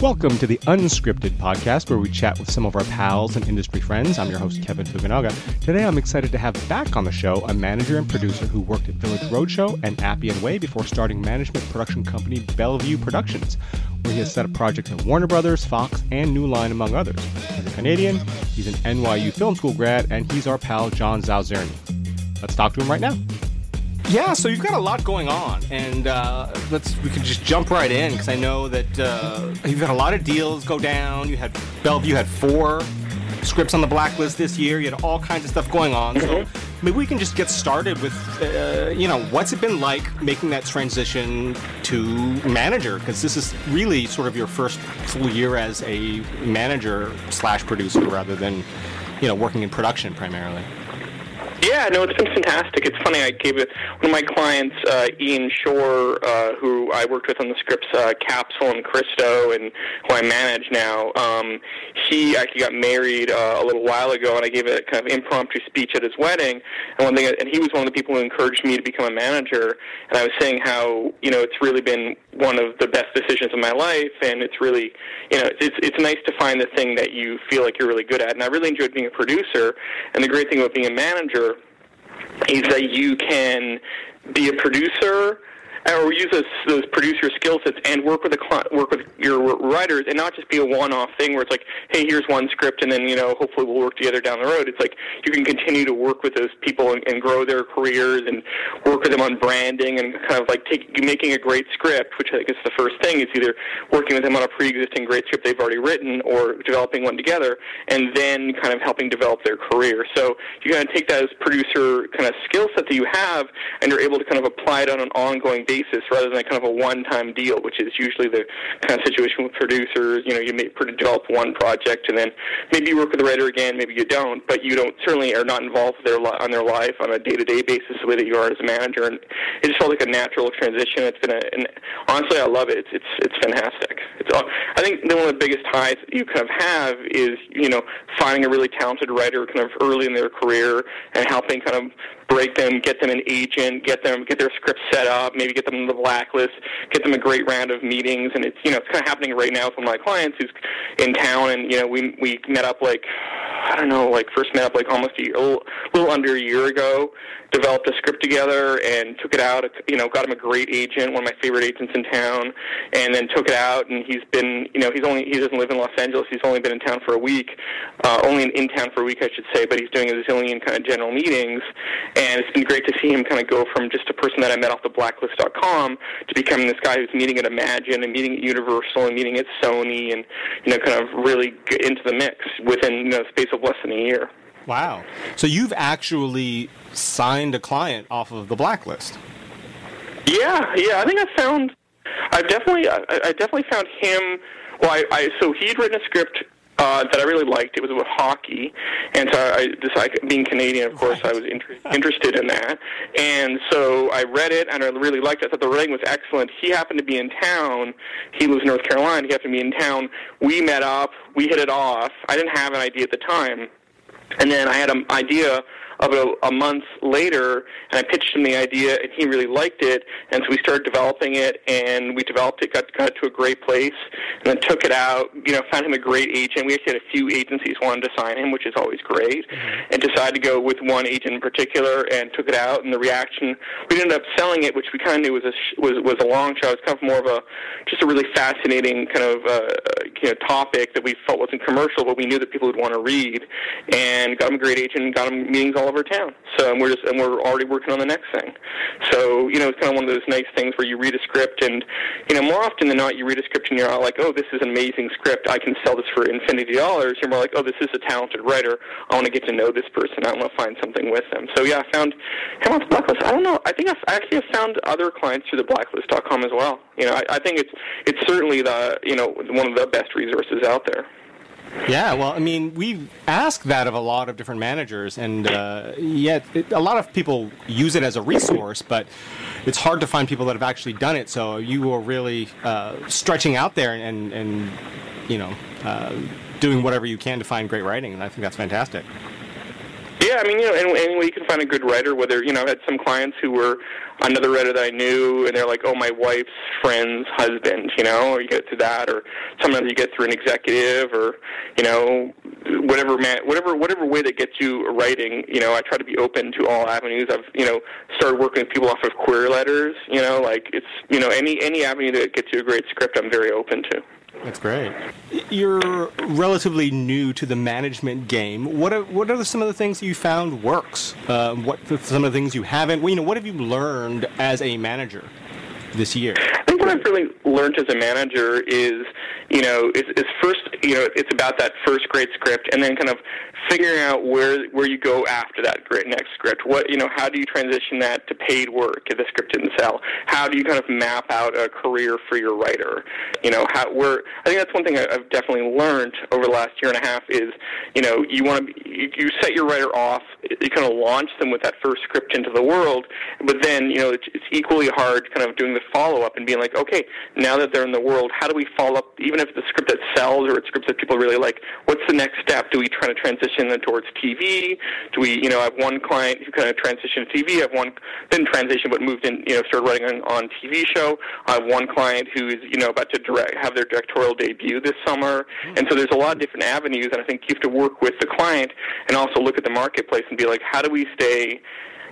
Welcome to the Unscripted podcast, where we chat with some of our pals and industry friends. I'm your host, Kevin Fukunaga. Today, I'm excited to have back on the show a manager and producer who worked at Village Roadshow and Appian Way before starting management production company Bellevue Productions, where he has set up projects at Warner Brothers, Fox, and New Line, among others. He's a Canadian, he's an NYU Film School grad, and he's our pal John Zaozirny. Let's talk to him right now. Yeah, so you've got a lot going on, and uh, let's we can just jump right in because I know that uh, you've had a lot of deals go down. You had Bellevue had four scripts on the blacklist this year. You had all kinds of stuff going on. So maybe we can just get started with, uh, you know, what's it been like making that transition to manager? Because this is really sort of your first full year as a manager slash producer rather than, you know, working in production primarily. Yeah, no, it's been fantastic. It's funny. I gave it one of my clients, uh, Ian Shorr, uh, who I worked with on the scripts uh, Capsule and Christo, and who I manage now. Um, he actually got married uh, a little while ago, and I gave a kind of impromptu speech at his wedding. And one thing, and he was one of the people who encouraged me to become a manager. And I was saying how you know it's really been one of the best decisions of my life, and it's really you know it's it's nice to find the thing that you feel like you're really good at. And I really enjoyed being a producer. And the great thing about being a manager is that you can be a producer Uh, or use those, those producer skill sets and work with client, work with your writers, and not just be a one-off thing where it's like, hey, here's one script, and then you know, hopefully we'll work together down the road. It's like you can continue to work with those people and, and grow their careers and work with them on branding and kind of like take, making a great script, which I think is the first thing. Is either working with them on a pre-existing great script they've already written, or developing one together, and then kind of helping develop their career. So you kind of take that as producer kind of skill set that you have, and you're able to kind of apply it on an ongoing basis rather than kind of a one-time deal, which is usually the kind of situation with producers. You know, you may develop one project and then maybe you work with the writer again, maybe you don't, but you don't certainly are not involved their on their life on a day-to-day basis the way that you are as a manager. And it just felt like a natural transition. It's been a, and honestly, I love it. It's it's it's fantastic. It's I think one of the biggest highs that you kind of have is you know finding a really talented writer kind of early in their career and helping kind of break them, get them an agent, get them get their script set up, maybe get them on the blacklist, get them a great round of meetings, and it's you know it's kind of happening right now with one of my clients who's in town, and you know we we met up like I don't know like first met up like almost a, year, a little, little under a year ago, developed a script together and took it out. You know, got him a great agent, one of my favorite agents in town, and then took it out. And he's been, you know, he's only he doesn't live in Los Angeles. He's only been in town for a week, uh, only in, in town for a week, I should say. But he's doing a zillion kind of general meetings, and it's been great to see him kind of go from just a person that I met off the blacklist.com to becoming this guy who's meeting at Imagine and meeting at Universal and meeting at Sony, and you know, kind of really get into the mix within you know the space of less than a year. Wow. So you've actually signed a client off of the blacklist. Yeah, yeah. I think I found. I definitely, I, I definitely found him. Well, I, I so he'd written a script uh, that I really liked. It was about hockey, and so I decided, being Canadian, of course, I was inter- interested in that. And so I read it, and I really liked it. I thought the writing was excellent. He happened to be in town. He lives in North Carolina. He happened to be in town. We met up. We hit it off. I didn't have an idea at the time. And then I had an idea about a month later, and I pitched him the idea, and he really liked it, and so we started developing it, and we developed it, got, got it to a great place, and then took it out, you know, found him a great agent. We actually had a few agencies wanted to sign him, which is always great, mm-hmm. and decided to go with one agent in particular, and took it out, and the reaction, we ended up selling it, which we kind of knew was a, was, was a long shot. It was kind of more of a, just a really fascinating kind of, uh, you know, topic that we felt wasn't commercial, but we knew that people would want to read, and got him a great agent, got him meetings all over town. So and we're just and we're already working on the next thing. So you know, it's kind of one of those nice things where you read a script, and you know, more often than not, you read a script and you're not like, oh, this is an amazing script. I can sell this for infinity dollars. You're more like, oh, this is a talented writer. I want to get to know this person. I want to find something with them. So yeah, I found him on the blacklist. I don't know. I think I've, I actually have found other clients through the blacklist.com as well. You know, I, I think it's it's certainly the you know one of the best resources out there. Yeah, well, I mean, we ask that of a lot of different managers, and uh, yet it, a lot of people use it as a resource, but it's hard to find people that have actually done it. So you are really uh, stretching out there and, and you know, uh, doing whatever you can to find great writing, and I think that's fantastic. Yeah, I mean, you know, any, any way you can find a good writer, whether, you know, I had some clients who were another writer that I knew, and they're like, oh, my wife's friend's husband, you know, or you get through that, or sometimes you get through an executive, or, you know, whatever man, whatever, whatever way that gets you writing, you know, I try to be open to all avenues. I've, you know, started working with people off of query letters, you know, like it's, you know, any, any avenue that gets you a great script, I'm very open to. That's great. You're relatively new to the management game. What are what are some of the things you found works? Uh, what some of the things you haven't? Well, You know, what have you learned as a manager this year? I think what I've really learned as a manager is, you know, is, is first, you know, it's about that first great script, and then kind of figuring out where where you go after that great next script. What you know, how do you transition that to paid work if the script didn't sell? How do you kind of map out a career for your writer? You know, how where I think that's one thing I've definitely learned over the last year and a half is, you know, you want to you, you set your writer off, you kind of launch them with that first script into the world, but then you know it's, it's equally hard kind of doing the follow up and being like, okay, now that they're in the world, how do we follow up? Even if a script that sells or it's scripts that people really like, what's the next step? Do we try to transition transition towards TV? Do we, you know, I have one client who kind of transitioned to TV. I have one didn't transition but moved in, you know, started writing on, on TV show. I have one client who's, you know, about to direct have their directorial debut this summer. And so there's a lot of different avenues, and I think you have to work with the client and also look at the marketplace and be like, how do we stay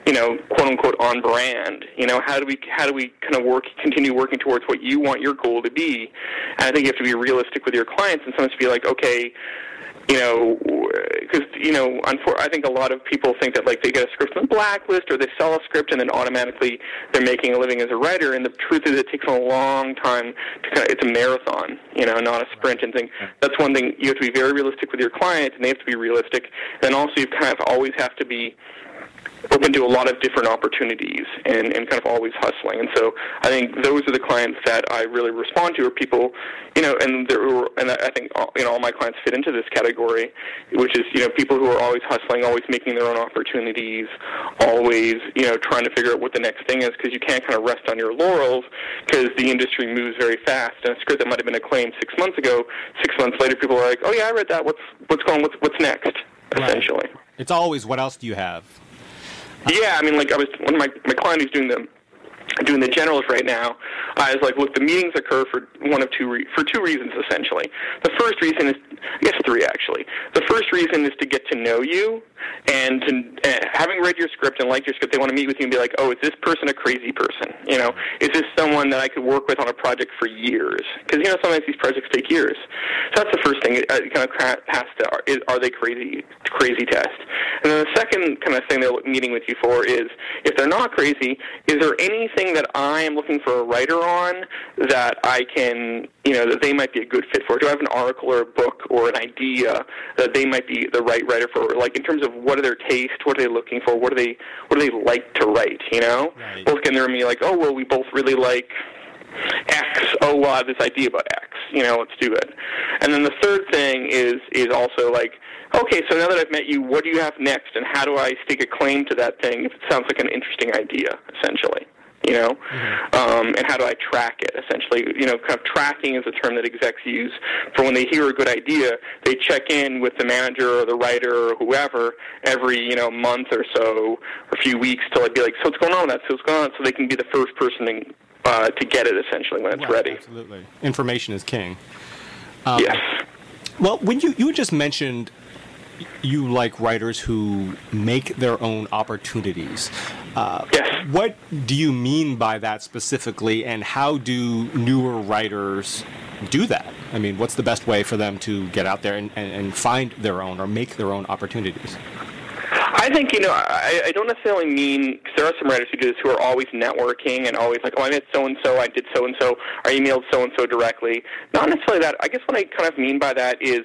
you know, quote unquote on brand. You know, how do we how do we kind of work continue working towards what you want your goal to be? And I think you have to be realistic with your clients and sometimes be like, okay, you know, because you know, I think a lot of people think that like they get a script on the blacklist or they sell a script and then automatically they're making a living as a writer. And the truth is, it takes a long time to kind of. It's a marathon, you know, not a sprint. And thing. That's one thing you have to be very realistic with your client, and they have to be realistic. And also, you kind of always have to be open to a lot of different opportunities and, and kind of always hustling. And so I think those are the clients that I really respond to are people, you know, and there were, and I think all, you know all my clients fit into this category, which is you know people who are always hustling, always making their own opportunities, always you know trying to figure out what the next thing is because you can't kind of rest on your laurels because the industry moves very fast. And a script that might have been acclaimed six months ago, six months later, people are like, oh yeah, I read that. What's what's going? What's what's next? Essentially, right. it's always what else do you have? Yeah, I mean, like I was one of my my client who's doing the doing the generals right now, I was like, look, the meetings occur for one of two re- for two reasons essentially. The first reason is, I guess three actually. The first reason is to get to know you, and to, uh, having read your script and liked your script, they want to meet with you and be like, oh, is this person a crazy person? You know, is this someone that I could work with on a project for years? Because you know sometimes these projects take years. So that's the first thing. It, uh, kind of has to are, is, are they crazy? Crazy test. And then the second kind of thing they're meeting with you for is if they're not crazy, is there anything that I am looking for a writer on that I can, you know, that they might be a good fit for? Do I have an article or a book or an idea that they might be the right writer for? Like in terms of what are their tastes, what are they looking for, what do they what do they like to write? You know, right. both can there be like, oh well, we both really like X. Oh, well, I have this idea about X. You know, let's do it. And then the third thing is is also like, okay, so now that I've met you, what do you have next, and how do I stake a claim to that thing if it sounds like an interesting idea, essentially you know, mm-hmm. um, and how do I track it? Essentially, you know, kind of tracking is a term that execs use for when they hear a good idea. They check in with the manager or the writer or whoever every you know month or so, or a few weeks till I'd be like, so what's going on with that? So what's going on? So they can be the first person to, uh, to get it essentially when it's right, ready. Absolutely, information is king. Um, yes. Well, when you you just mentioned you like writers who make their own opportunities. Uh, yes. What do you mean by that specifically, and how do newer writers do that? I mean, what's the best way for them to get out there and, and, and find their own or make their own opportunities? I think you know I, I don't necessarily mean because there are some writers who do this who are always networking and always like oh I met so and so I did so and so I emailed so and so directly. Not necessarily that. I guess what I kind of mean by that is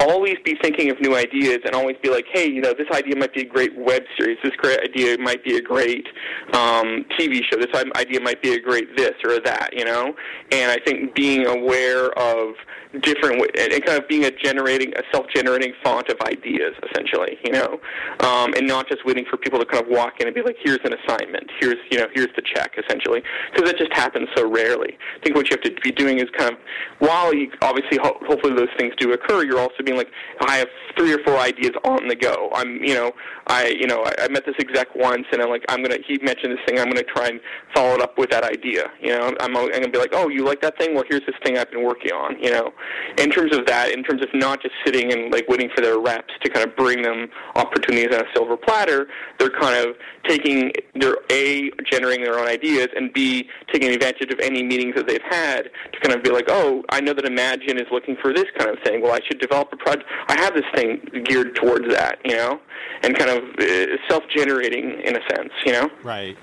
always be thinking of new ideas and always be like, hey, you know, this idea might be a great web series. This great idea might be a great um, TV show. This idea might be a great this or that, you know. And I think being aware of different and kind of being a generating a self-generating font of ideas essentially you know um, and not just waiting for people to kind of walk in and be like here's an assignment here's you know here's the check essentially because that just happens so rarely I think what you have to be doing is kind of while you obviously ho- hopefully those things do occur you're also being like, I have three or four ideas on the go. I'm, you know, I, you know, I, I met this exec once, and I'm like, I'm gonna. He mentioned this thing. I'm gonna try and follow it up with that idea. You know, I'm, I'm gonna be like, oh, you like that thing? Well, here's this thing I've been working on. You know, in terms of that, in terms of not just sitting and like waiting for their reps to kind of bring them opportunities on a silver platter, they're kind of taking their a generating their own ideas and b taking advantage of any meetings that they've had to kind of be like, oh, I know that Imagine is looking for this kind of thing. Well, I should develop a project. I have this thing geared towards that, you know, and kind of uh, self-generating in a sense, you know. Right.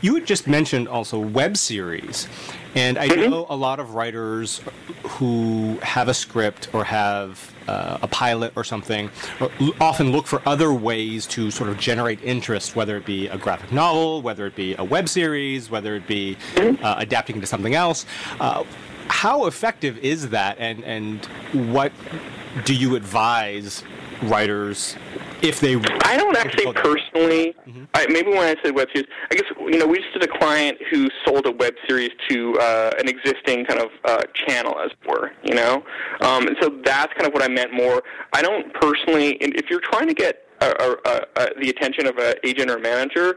You had just mentioned also web series, and I Mm-hmm. know a lot of writers who have a script or have uh, a pilot or something or l- often look for other ways to sort of generate interest, whether it be a graphic novel, whether it be a web series, whether it be Mm-hmm. uh, adapting to something else. Uh, how effective is that, and, and what do you advise writers if they? I don't actually personally. I, maybe when I said web series, I guess you know we just did a client who sold a web series to uh, an existing kind of uh, channel, as it were. You know, um, and so that's kind of what I meant more. I don't personally. and If you're trying to get a, a, a, a, the attention of an agent or manager.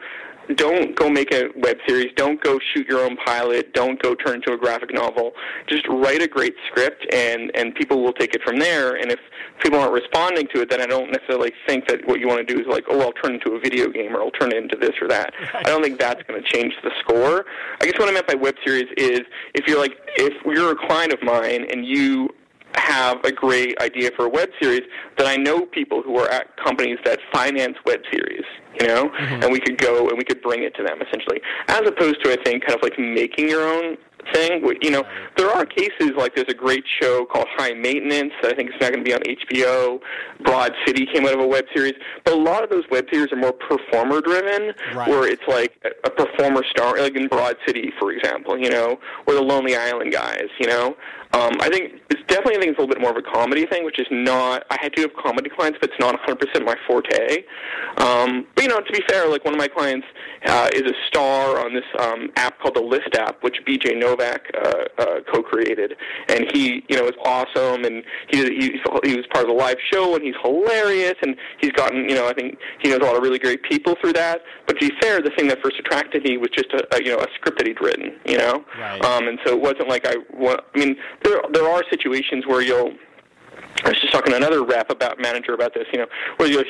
Don't go make a web series. Don't go shoot your own pilot. Don't go turn into a graphic novel. Just write a great script, and and people will take it from there. And if people aren't responding to it, then I don't necessarily think that what you want to do is like, oh, I'll turn into a video game or I'll turn it into this or that. I don't think that's going to change the score. I guess what I meant by web series is if you're like, if you're a client of mine and you have a great idea for a web series, then I know people who are at companies that finance web series, you know, mm-hmm. and we could go and we could bring it to them essentially, as opposed to I think kind of like making your own thing. You know, there are cases like there's a great show called High Maintenance. that I think it's not going to be on HBO. Broad City came out of a web series, but a lot of those web series are more performer driven, Right. where it's like a, performer star, like in Broad City, for example, you know, or the Lonely Island guys, you know. Um, I think it's definitely I think it's a little bit more of a comedy thing, which is not. I had to have comedy clients, but it's not 100% my forte. Um, but you know, to be fair, like one of my clients uh, is a star on this um, app called the List app, which BJ Novak uh, uh, co-created, and he, you know, is awesome, and he he he was part of the live show, and he's hilarious, and he's gotten, you know, I think he knows a lot of really great people through that. But to be fair, the thing that first attracted me was just a, a you know a script that he'd written, you know, Right. um, and so it wasn't like I. wa- I mean, there there are situations where you'll. I was just talking to another rep about manager about this, you know, where you'll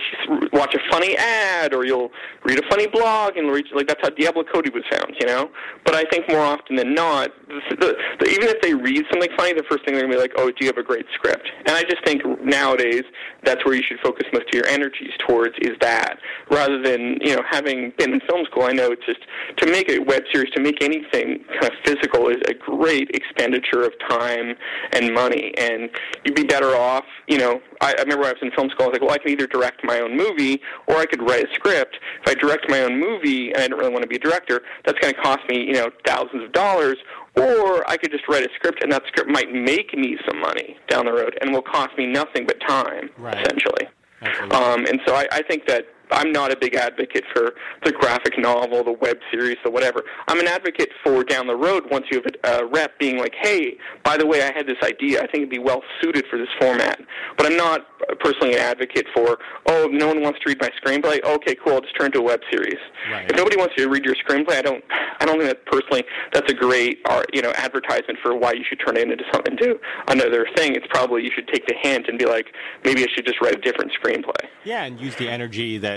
watch a funny ad or you'll read a funny blog and read, like that's how Diablo Cody was found, you know. But I think more often than not, the, the, the, even if they read something funny, the first thing they're gonna be like, "Oh, do you have a great script?" And I just think nowadays that's where you should focus most of your energies towards is that, rather than you know having been in film school. I know it's just to make a web series, to make anything kind of physical is a great expenditure of time and money, and you'd be better off. You know, I, I remember when I was in film school. I was like, well, I can either direct my own movie or I could write a script. If I direct my own movie and I don't really want to be a director, that's going to cost me you know thousands of dollars. Or I could just write a script, and that script might make me some money down the road, and will cost me nothing but time, Right. essentially. Absolutely. Um, and so I, I think that I'm not a big advocate for the graphic novel, the web series, the whatever. I'm an advocate for down the road once you have a, a rep being like, hey, by the way, I had this idea. I think it'd be well suited for this format. But I'm not personally an advocate for, oh, no one wants to read my screenplay. Okay, cool. I'll just turn it to a web series. Right. If nobody wants to read your screenplay, I don't. I don't think that personally that's a great, uh, you know, advertisement for why you should turn it into something into another thing. It's probably you should take the hint and be like, maybe I should just write a different screenplay. Yeah, and use the energy that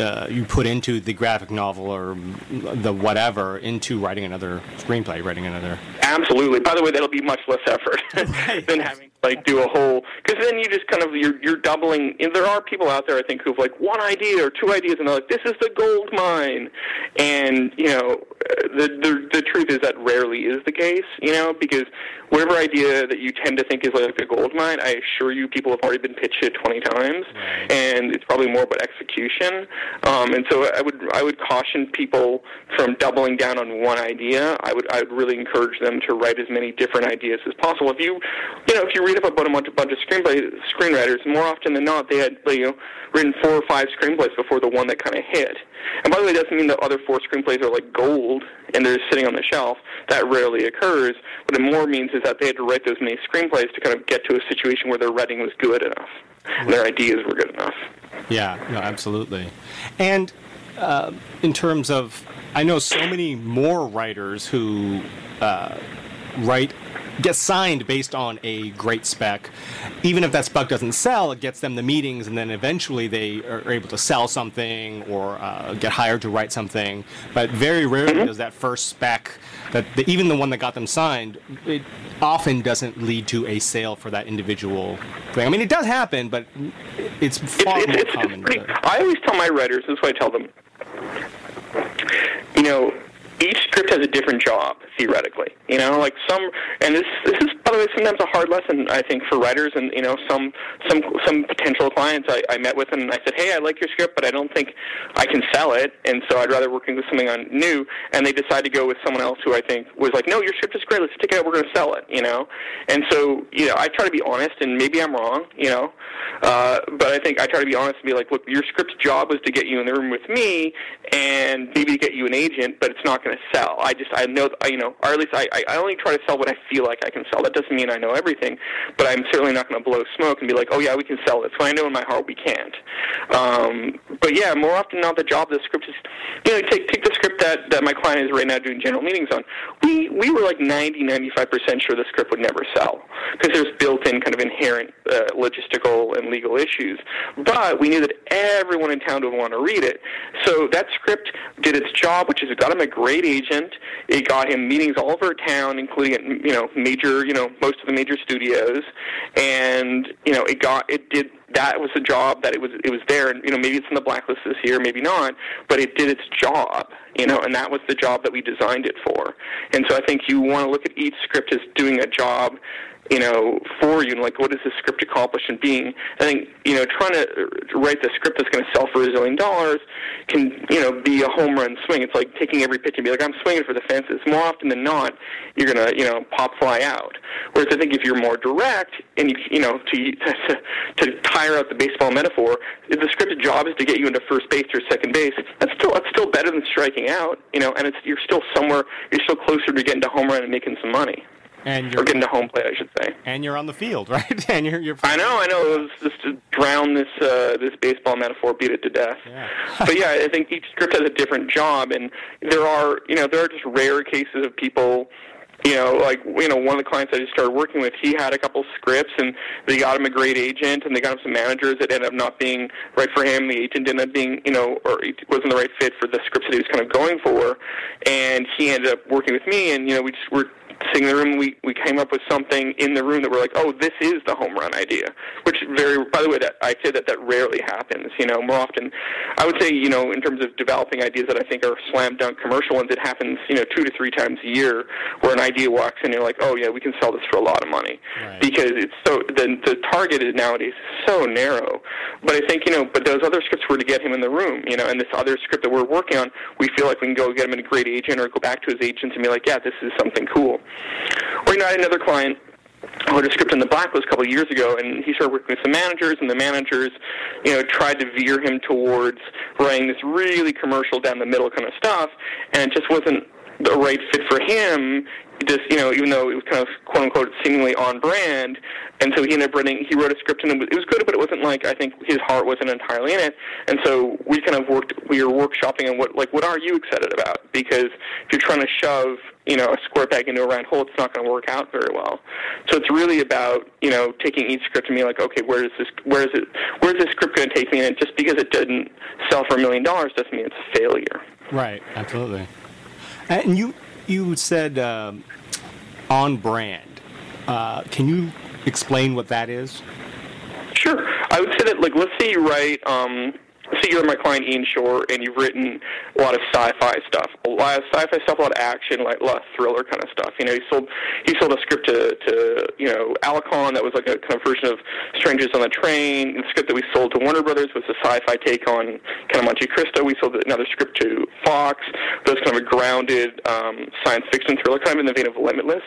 uh, you put into the graphic novel or the whatever into writing another screenplay, writing another. Absolutely. By the way, that'll be much less effort Right. than having like do a whole. Because then you just kind of you're you're doubling. And there are people out there I think who've like one idea or two ideas, and they're like, "This is the gold mine," and you know, the the the truth is that rarely is the case. You know, because whatever idea that you tend to think is like a gold mine, I assure you, people have already been pitched it twenty times, Right. and it's probably more about execution. Um, and so I would I would caution people from doubling down on one idea. I would I would really encourage them to write as many different ideas as possible. If you you know if you read up about a bunch, a bunch of screenplay screenwriters. More often than not, they had you know written four or five screenplays before the one that kind of hit. And by the way, it doesn't mean the other four screenplays are like gold and they're sitting on the shelf. That rarely occurs. What it more means is that they had to write those many screenplays to kind of get to a situation where their writing was good enough, their ideas were good enough. Yeah, no, absolutely. And uh, in terms of, I know so many more writers who uh, write get signed based on a great spec. Even if that spec doesn't sell, it gets them the meetings, and then eventually they are able to sell something or uh, get hired to write something. But very rarely mm-hmm. does that first spec, that the, even the one that got them signed, it often doesn't lead to a sale for that individual thing. I mean, it does happen, but it's far it's, more it's, common. Pretty, I always tell my writers, this is what I tell them. You know, script has a different job theoretically. You know, like some, and this this is by the sometimes a hard lesson I think for writers and you know some some some potential clients I, I met with and I said, hey, I like your script, but I don't think I can sell it, and so I'd rather working with something on new. And they decide to go with someone else who I think was like, no, your script is great, let's take it out, we're going to sell it. You know, and so you know I try to be honest, and maybe I'm wrong. You know, uh, but I think I try to be honest and be like, look, your script's job was to get you in the room with me, and maybe get you an agent, but it's not going to sell. I just I know you know, or at least I I only try to sell what I feel like I can sell. That doesn't mean I know everything, but I'm certainly not going to blow smoke and be like, oh yeah, we can sell it. So I know in my heart we can't. Um, but yeah, more often than not, the job of the script is, you know, take take the script that that my client is right now doing general meetings on. We we were like 90 95 percent sure the script would never sell because there's built-in kind of inherent uh, logistical and legal issues. But we knew that everyone in town would want to read it. So that script did its job, which is it got him a great agent. It got him meetings all over town, including you know major you know most of the major studios, and you know it got it did that was the job that it was it was there. And you know maybe it's in the blacklist this year maybe not but it did its job you know and that was the job that we designed it for. And so i think you want to look at each script as doing a job you know, for you, and like, what does the script accomplish in being? I think, you know, trying to write the script that's going to sell for a zillion dollars can, you know, be a home run swing. It's like taking every pitch and be like, I'm swinging for the fences. More often than not, you're going to, you know, pop fly out. Whereas I think if you're more direct and you, you know, to to, to tire out the baseball metaphor, if the script's job is to get you into first base or second base, that's still that's still better than striking out, you know, and it's you're still somewhere, you're still closer to getting to home run and making some money. And you're or getting to home plate, I should say. And you're on the field, right? and you're, you're. I know, I know. It was just to drown this uh, this baseball metaphor, beat it to death. Yeah. but yeah, I think each script has a different job, and there are you know there are just rare cases of people you know, like you know, one of the clients I just started working with, he had a couple scripts, and they got him a great agent, and they got him some managers that ended up not being right for him. The agent ended up being, you know, or he wasn't the right fit for the scripts that he was kind of going for, and he ended up working with me, and you know, we just were sitting in the room, we, we came up with something in the room that we're like, oh, this is the home run idea. Which very, by the way, that I say that that rarely happens. You know, more often, I would say, you know, in terms of developing ideas that I think are slam dunk commercial ones, it happens, you know, two to three times a year, where an idea walks in, and you're like, oh yeah, we can sell this for a lot of money, right. because it's so the the target is nowadays is so narrow. But I think you know, but those other scripts were to get him in the room, you know, and this other script that we're working on, we feel like we can go get him in a great agent or go back to his agents and be like, yeah, this is something cool. Or you know, I had another client who had a script in the blacklist a couple of years ago, and he started working with some managers, and the managers, you know, tried to veer him towards writing this really commercial down the middle kind of stuff, and it just wasn't the right fit for him just you know even though it was kind of quote unquote seemingly on brand. And so he ended up writing he wrote a script and it was good but it wasn't like i think his heart wasn't entirely in it. And so we kind of worked we were workshopping on what like what are you excited about? Because if you're trying to shove you know a square peg into a round hole it's not going to work out very well so it's really about you know taking each script and being like okay where is this where is it where is this script going to take me and just because it didn't sell for a million dollars doesn't mean it's a failure right absolutely and you you said um, on brand. Uh, can you explain what that is? Sure. I would say that, like, let's say you write um, so you're my client Ian Shorr, and you've written a lot of sci-fi stuff, a lot of sci-fi stuff, a lot of action, like a lot of thriller kind of stuff. You know, he sold he sold a script to to you know Alcon that was like a kind of version of Strangers on the Train. The script that we sold to Warner Brothers was a sci-fi take on kind of Monte Cristo. We sold another script to Fox. That was kind of a grounded um, science fiction thriller, kind of in the vein of Limitless.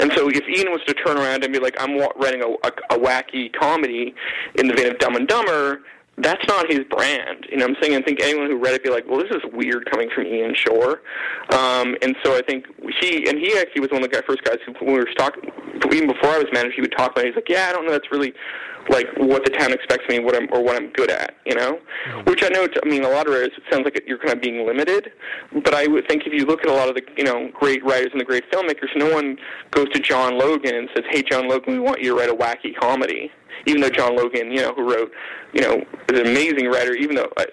And so if Ian was to turn around and be like, I'm writing a, a, a wacky comedy in the vein of Dumb and Dumber, that's not his brand. You know what I'm saying? I think anyone who read it be like, well, this is weird coming from Ian Shorr. Um, and so I think he, and he actually was one of the guy, first guys who, when we were talking, even before I was manager, he would talk about it. He's like, yeah, I don't know that's really like what the town expects me what I'm, or what I'm good at, you know? Mm-hmm. Which I know, I mean, a lot of writers, it sounds like you're kind of being limited. But I would think if you look at a lot of the, you know, great writers and the great filmmakers, no one goes to John Logan and says, hey, John Logan, we want you to write a wacky comedy even though John Logan, you know, who wrote, you know, is an amazing writer, even though uh,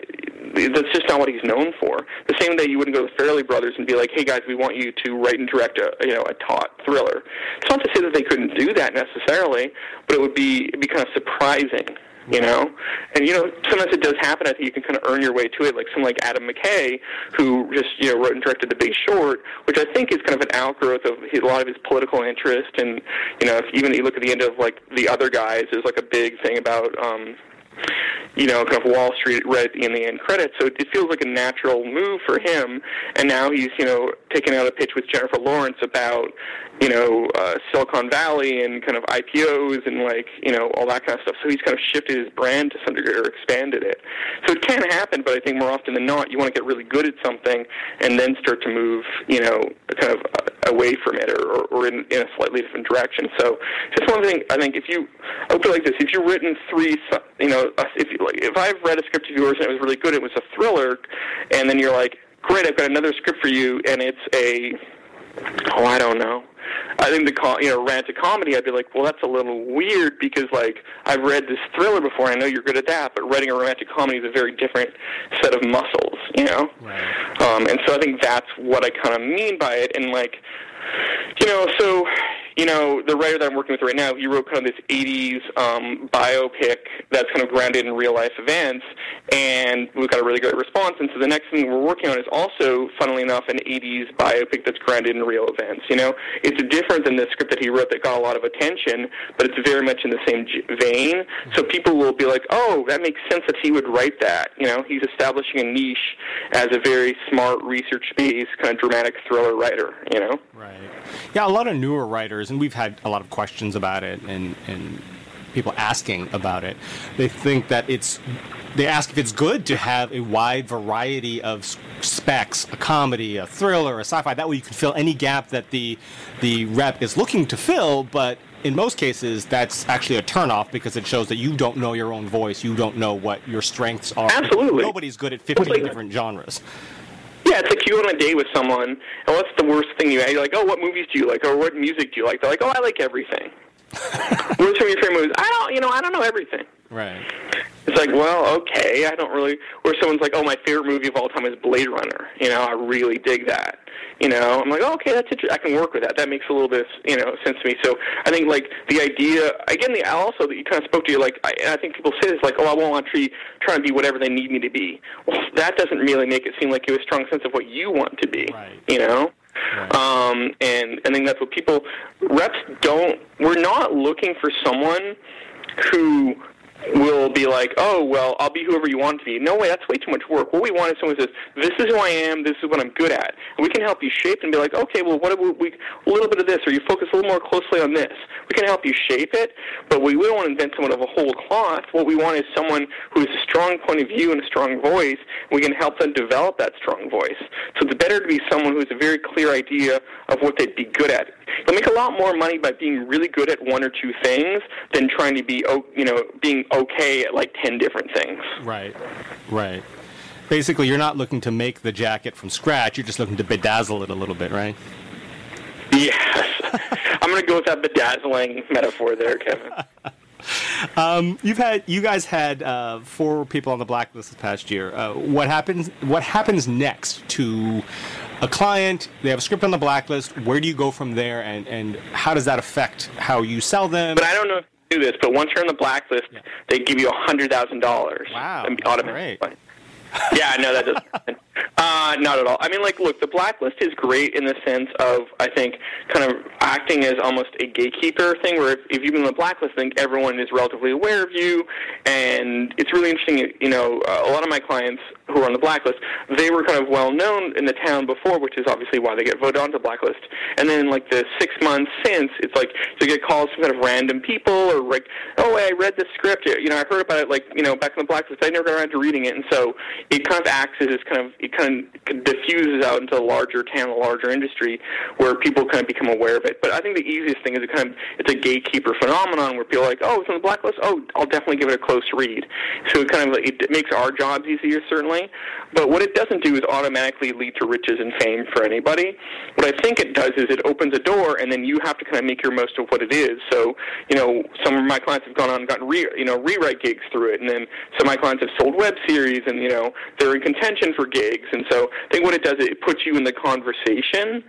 that's just not what he's known for. The same day you wouldn't go to the Farrelly Brothers and be like, hey guys, we want you to write and direct a, you know, a taut thriller. It's not to say that they couldn't do that necessarily, but it would be it'd be kind of surprising you know and you know sometimes it does happen i think you can kind of earn your way to it like someone like adam mckay who just you know wrote and directed the big short which i think is kind of an outgrowth of his, a lot of his political interest and you know if even you look at the end of like the other guys there's like a big thing about um you know, kind of Wall Street right in the end credits. So it feels like a natural move for him. And now he's, you know, taking out a pitch with Jennifer Lawrence about, you know, uh, Silicon Valley and kind of IPOs and like, you know, all that kind of stuff. So he's kind of shifted his brand to some degree or expanded it. So it can happen, but I think more often than not, you want to get really good at something and then start to move, you know, kind of uh, away from it or, or in, in a slightly different direction. So just one thing, I think if you, I would put it like this, if you've written three, you know, if you, like, if I've read a script of yours and it was really good, it was a thriller, and then you're like, great, I've got another script for you, and it's a, oh, I don't know. I think the you know romantic comedy, I'd be like, well, that's a little weird because like I've read this thriller before. I know you're good at that, but writing a romantic comedy is a very different set of muscles, you know. Right. Um, and so I think that's what I kind of mean by it. And like, you know, so you know, the writer that I'm working with right now, he wrote kind of this 80s um, biopic that's kind of grounded in real life events, and we've got a really great response. And so the next thing we're working on is also, funnily enough, an 80s biopic that's grounded in real events. You know, it's different than the script that he wrote that got a lot of attention, but it's very much in the same vein. So people will be like, oh, that makes sense that he would write that. You know, he's establishing a niche as a very smart, research-based kind of dramatic thriller writer. You know, right? Yeah, a lot of newer writers and we've had a lot of questions about it and, and people asking about it. They think that it's they ask if it's good to have a wide variety of specs, a comedy, a thriller, a sci-fi. That way you can fill any gap that the the rep is looking to fill, but in most cases, that's actually a turnoff because it shows that you don't know your own voice. You don't know what your strengths are. Absolutely. Nobody's good at 50 different genres. Yeah, it's like you go on a date with someone, and what's the worst thing you? You're like, oh, what movies do you like, or what music do you like? They're like, oh, I like everything. What's some of your favorite movies? I don't, you know, I don't know everything. Right. It's like, well, okay, I don't really. Or someone's like, oh, my favorite movie of all time is Blade Runner. You know, I really dig that. You know, I'm like, oh, okay, that's interesting. I can work with that. That makes a little bit, of, you know, sense to me. So I think like the idea again, the also that you kind of spoke to you like, I, I think people say this like, oh, I won't actually try to be whatever they need me to be. Well, that doesn't really make it seem like you have a strong sense of what you want to be. Right. You know. Right. Um, and I think that's what people reps don't. We're not looking for someone who will be like, oh, well, I'll be whoever you want to be. No way, that's way too much work. What we want is someone who says, this is who I am, this is what I'm good at. And we can help you shape and be like, okay, well, what we, we, a little bit of this, or you focus a little more closely on this. We can help you shape it, but we, we don't want to invent someone of a whole cloth. What we want is someone who has a strong point of view and a strong voice. We can help them develop that strong voice. So it's better to be someone who has a very clear idea of what they'd be good at. You'll make a lot more money by being really good at one or two things than trying to be, oh, you know, being okay at like 10 different things. Right, right. Basically, you're not looking to make the jacket from scratch, you're just looking to bedazzle it a little bit, right? Yes. I'm going to go with that bedazzling metaphor there, Kevin. Um, you've had you guys had uh, four people on the blacklist this past year. Uh, what happens? What happens next to a client? They have a script on the blacklist. Where do you go from there, and and how does that affect how you sell them? But I don't know if do this, but once you're on the blacklist, yeah. they give you a hundred thousand dollars. Wow, automatically. yeah, I know that doesn't. Uh, not at all. I mean, like, look, the blacklist is great in the sense of, I think, kind of acting as almost a gatekeeper thing, where if, if you've been on the blacklist, I think everyone is relatively aware of you, and it's really interesting. You know, uh, a lot of my clients who are on the blacklist, they were kind of well known in the town before, which is obviously why they get voted onto the blacklist. And then, like the six months since, it's like you get calls from kind of random people, or like, oh, I read the script. You know, I heard about it, like, you know, back in the blacklist. I never got around to reading it, and so it kind of acts as this kind of it kind of diffuses out into a larger town, a larger industry, where people kind of become aware of it. But I think the easiest thing is it kind of it's a gatekeeper phenomenon where people are like, oh, it's on the blacklist. Oh, I'll definitely give it a close read. So it kind of it makes our jobs easier, certainly. But what it doesn't do is automatically lead to riches and fame for anybody. What I think it does is it opens a door, and then you have to kind of make your most of what it is. So you know, some of my clients have gone on and gotten re, you know rewrite gigs through it, and then some of my clients have sold web series, and you know they're in contention for gigs. And so I think what it does it puts you in the conversation,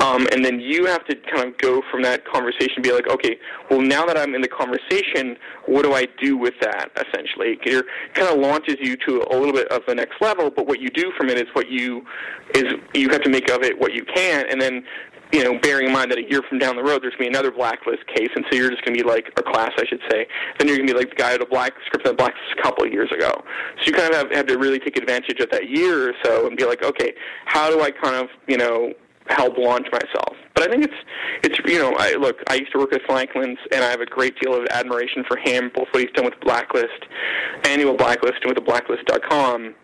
um, and then you have to kind of go from that conversation, be like, okay, well now that I'm in the conversation, what do I do with that? Essentially, it kind of launches you to a little bit of the next level, but what you do from it is what you is you have to make of it what you can, and then you know, bearing in mind that a year from down the road there's going to be another blacklist case, and so you're just going to be like a class, I should say. Then you're going to be like the guy with a black script the blacklist a couple of years ago. So you kind of have, have to really take advantage of that year or so and be like, okay, how do I kind of you know help launch myself? But I think it's it's you know I look I used to work with Franklin's and I have a great deal of admiration for him both what he's done with Blacklist, annual Blacklist, and with the Blacklist.com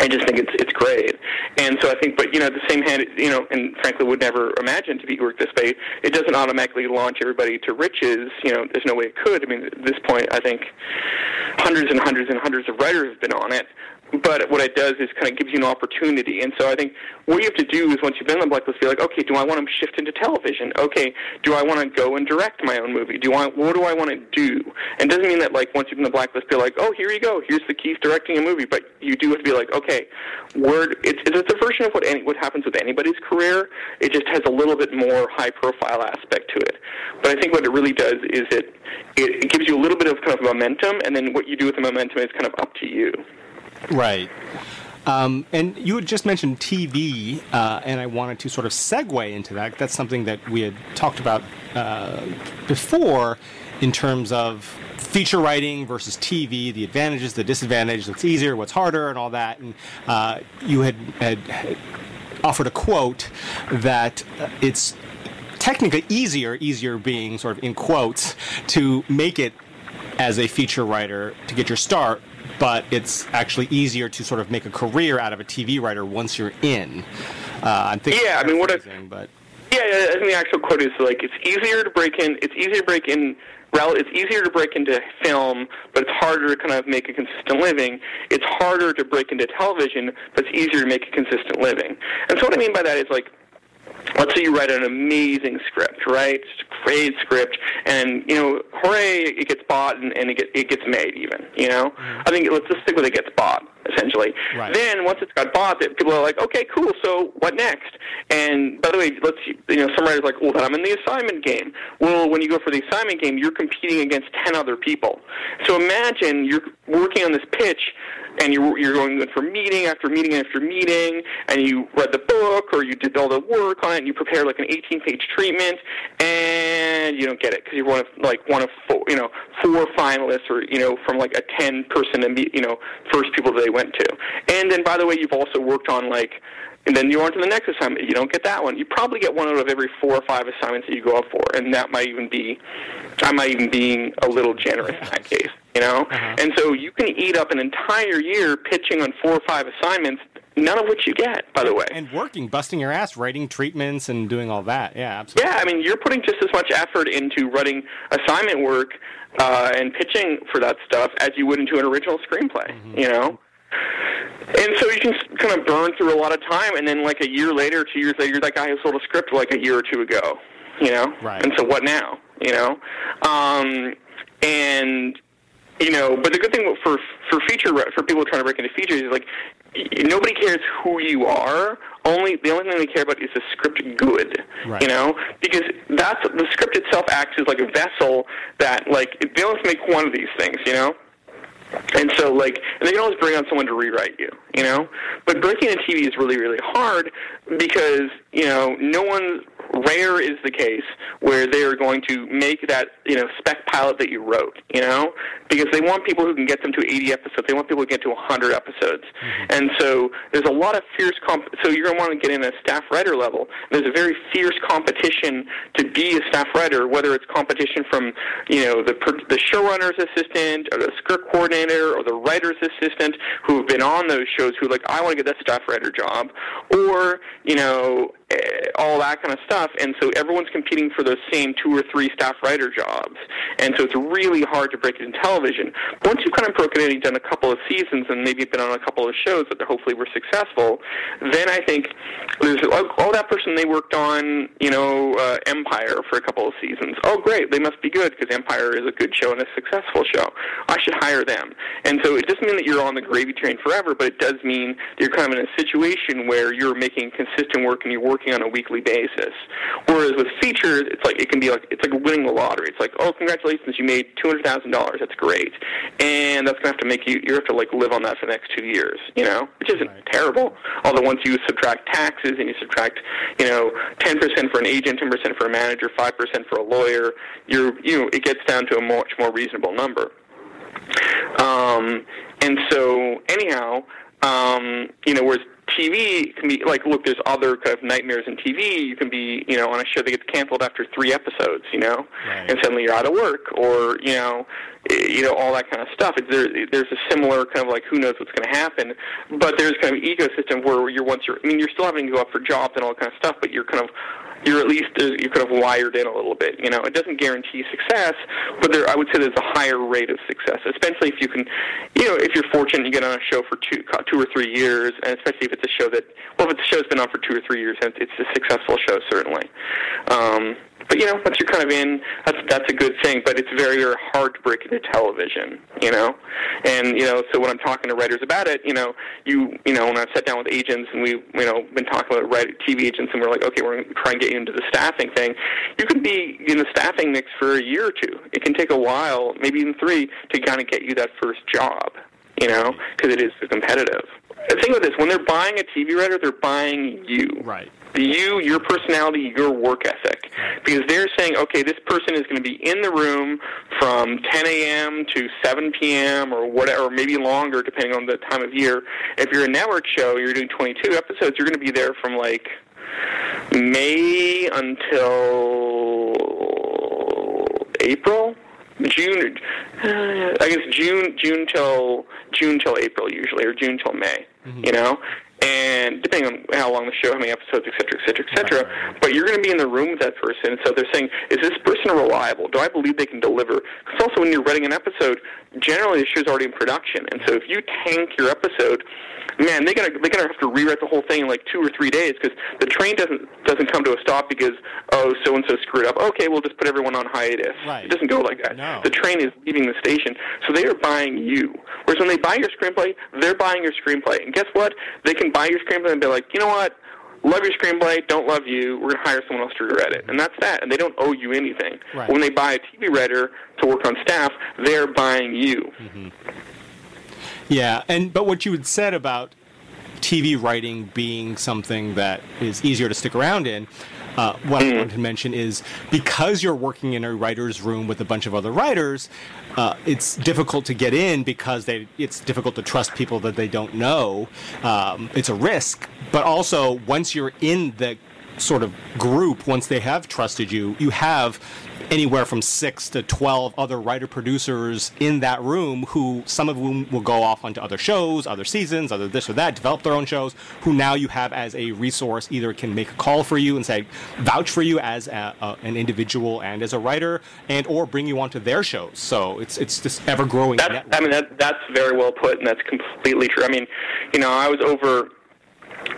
I just think it's it's great, and so I think, but you know, at the same hand, you know, and frankly, would never imagine to be work this way. It doesn't automatically launch everybody to riches. You know, there's no way it could. I mean, at this point, I think hundreds and hundreds and hundreds of writers have been on it but what it does is kind of gives you an opportunity. And so I think what you have to do is once you've been on the blacklist, be like, okay, do I want to shift into television? Okay, do I want to go and direct my own movie? Do I what do I want to do? And it doesn't mean that like once you've been on the blacklist, be like, oh, here you go, here's the keys directing a movie. But you do have to be like, okay, word. It's it's a version of what any what happens with anybody's career. It just has a little bit more high profile aspect to it. But I think what it really does is it it, it gives you a little bit of kind of momentum, and then what you do with the momentum is kind of up to you. Right. Um, and you had just mentioned TV, uh, and I wanted to sort of segue into that. That's something that we had talked about uh, before in terms of feature writing versus TV, the advantages, the disadvantages, what's easier, what's harder, and all that. And uh, you had, had, offered a quote that it's technically easier, easier being sort of in quotes, to make it as a feature writer to get your start but it's actually easier to sort of make a career out of a TV writer once you're in. Uh, I'm thinking. Yeah, I mean, what I, but yeah, I think the actual quote is like it's easier to break in. It's easier to break in. It's easier to break into film, but it's harder to kind of make a consistent living. It's harder to break into television, but it's easier to make a consistent living. And so what I mean by that is like let's say you write an amazing script, right? It's a great script, and you know, hooray, it gets bought and, and it, get, it gets made. Even you know, mm-hmm. I think let's just stick with it gets bought essentially. Right. Then once it's got bought, that people are like, okay, cool. So what next? And by the way, let's you know, some writers are like, well, then I'm in the assignment game. Well, when you go for the assignment game, you're competing against ten other people. So imagine you're working on this pitch and you're, you're going for meeting after meeting after meeting, and you read the book or you did all the work on it, and you prepare like an 18-page treatment, and you don't get it because you're one of like one of four, you know, four finalists, or you know, from like a 10-person, you know, first people that they went to. And then, by the way, you've also worked on like and then you're on to the next assignment. You don't get that one. You probably get one out of every four or five assignments that you go up for, and that might even be, I might even being a little generous in that case, you know. Uh-huh. And so you can eat up an entire year pitching on four or five assignments, none of which you get, by the way. And working, busting your ass, writing treatments, and doing all that. Yeah, absolutely. Yeah, I mean, you're putting just as much effort into writing assignment work uh, and pitching for that stuff as you would into an original screenplay. Mm-hmm. You know. And so you can kind of burn through a lot of time, and then like a year later, two years later, that guy who sold a script like a year or two ago, you know. Right. And so what now? You know. Um, and you know, but the good thing for for feature for people trying to break into features is like nobody cares who you are. Only the only thing they care about is the script good. Right. You know, because that's the script itself acts as like a vessel that like they only make one of these things. You know. And so, like, and they can always bring on someone to rewrite you, you know. But breaking into TV is really, really hard because you know no one rare is the case where they are going to make that you know spec pilot that you wrote, you know, because they want people who can get them to 80 episodes. They want people to get to 100 episodes, mm-hmm. and so there's a lot of fierce comp. So you're going to want to get in a staff writer level. There's a very fierce competition to be a staff writer, whether it's competition from you know the per- the showrunner's assistant or the script coordinator or the writer's assistant who have been on those shows who like I want to get that staff writer job, or you know all that kind of stuff. And so everyone's competing for those same two or three staff writer jobs. And so it's really hard to break it in television. Once you've kind of broken it, you've done a couple of seasons, and maybe been on a couple of shows that hopefully were successful, then I think there's oh, that person they worked on, you know, uh, Empire for a couple of seasons. Oh, great, they must be good because Empire is a good show and a successful show. I should hire them. And so it doesn't mean that you're on the gravy train forever, but it does mean that you're kind of in a situation where you're making consistent work and you're working working on a weekly basis. Whereas with features, it's like it can be like it's like winning the lottery. It's like, oh, congratulations, you made two hundred thousand dollars. That's great, and that's gonna have to make you you have to like live on that for the next two years. You know, which isn't right. terrible. Although once you subtract taxes and you subtract, you know, ten percent for an agent, ten percent for a manager, five percent for a lawyer, you're you know it gets down to a much more reasonable number. Um, and so anyhow, um, you know, whereas TV can be like, look, there's other kind of nightmares in TV. You can be, you know, on a show that gets canceled after three episodes, you know, right. and suddenly you're out of work, or you know, eh, you know, all that kind of stuff. It's, there, there's a similar kind of like, who knows what's going to happen, but there's kind of an ecosystem where you're once you're, I mean, you're still having to go up for jobs and all that kind of stuff, but you're kind of you're at least you're kind of wired in a little bit. You know, it doesn't guarantee success, but there I would say there's a higher rate of success, especially if you can, you know, if you're fortunate you get on a show for two two or three years, and especially if it's a show that well, if the show's been on for two or three years, it's a successful show certainly. Um, but you know, once you're kind of in, that's that's a good thing. But it's very, very hard to break into television. You know, and you know, so when I'm talking to writers about it, you know, you you know, when I've sat down with agents and we you know been talking about write, TV agents and we're like, okay, we're going to try and get you into the staffing thing. You can be in the staffing mix for a year or two. It can take a while, maybe even three, to kind of get you that first job. You know, because it is so competitive. The thing with this, when they're buying a TV writer, they're buying you. Right you, your personality, your work ethic. Because they're saying, okay, this person is going to be in the room from 10 a.m. to 7 p.m. or whatever, or maybe longer, depending on the time of year. If you're a network show, you're doing 22 episodes, you're going to be there from like May until April. June, I guess June, June till June till April usually, or June till May. Mm-hmm. You know, and depending on how long the show, how many episodes, et cetera, et cetera, et cetera. Right. But you're going to be in the room with that person, so they're saying, is this person reliable? Do I believe they can deliver? Because also when you're writing an episode, generally the show's already in production, and so if you tank your episode, man, they're gonna they're gonna have to rewrite the whole thing in like two or three days because the train doesn't doesn't come to a stop because oh so and so screwed up. Okay, we'll just put everyone on hiatus. Right. It doesn't go like that. No. The train is leaving the station, so they are buying you. Whereas when they buy your screenplay, they're buying your screenplay, and guess what? They can buy your screenplay and be like, you know what? love your screenplay, don't love you, we're going to hire someone else to read it. And that's that. And they don't owe you anything. Right. When they buy a TV writer to work on staff, they're buying you. Mm-hmm. Yeah, and but what you had said about TV writing being something that is easier to stick around in, uh, what I wanted to mention is because you're working in a writer's room with a bunch of other writers, uh, it's difficult to get in because they, it's difficult to trust people that they don't know. Um, it's a risk, but also once you're in the sort of group, once they have trusted you, you have anywhere from six to 12 other writer producers in that room who some of whom will go off onto other shows, other seasons, other this or that, develop their own shows, who now you have as a resource either can make a call for you and say, vouch for you as a, a, an individual and as a writer, and or bring you onto their shows. So it's it's this ever growing. I mean, that, that's very well put, and that's completely true. I mean, you know, I was over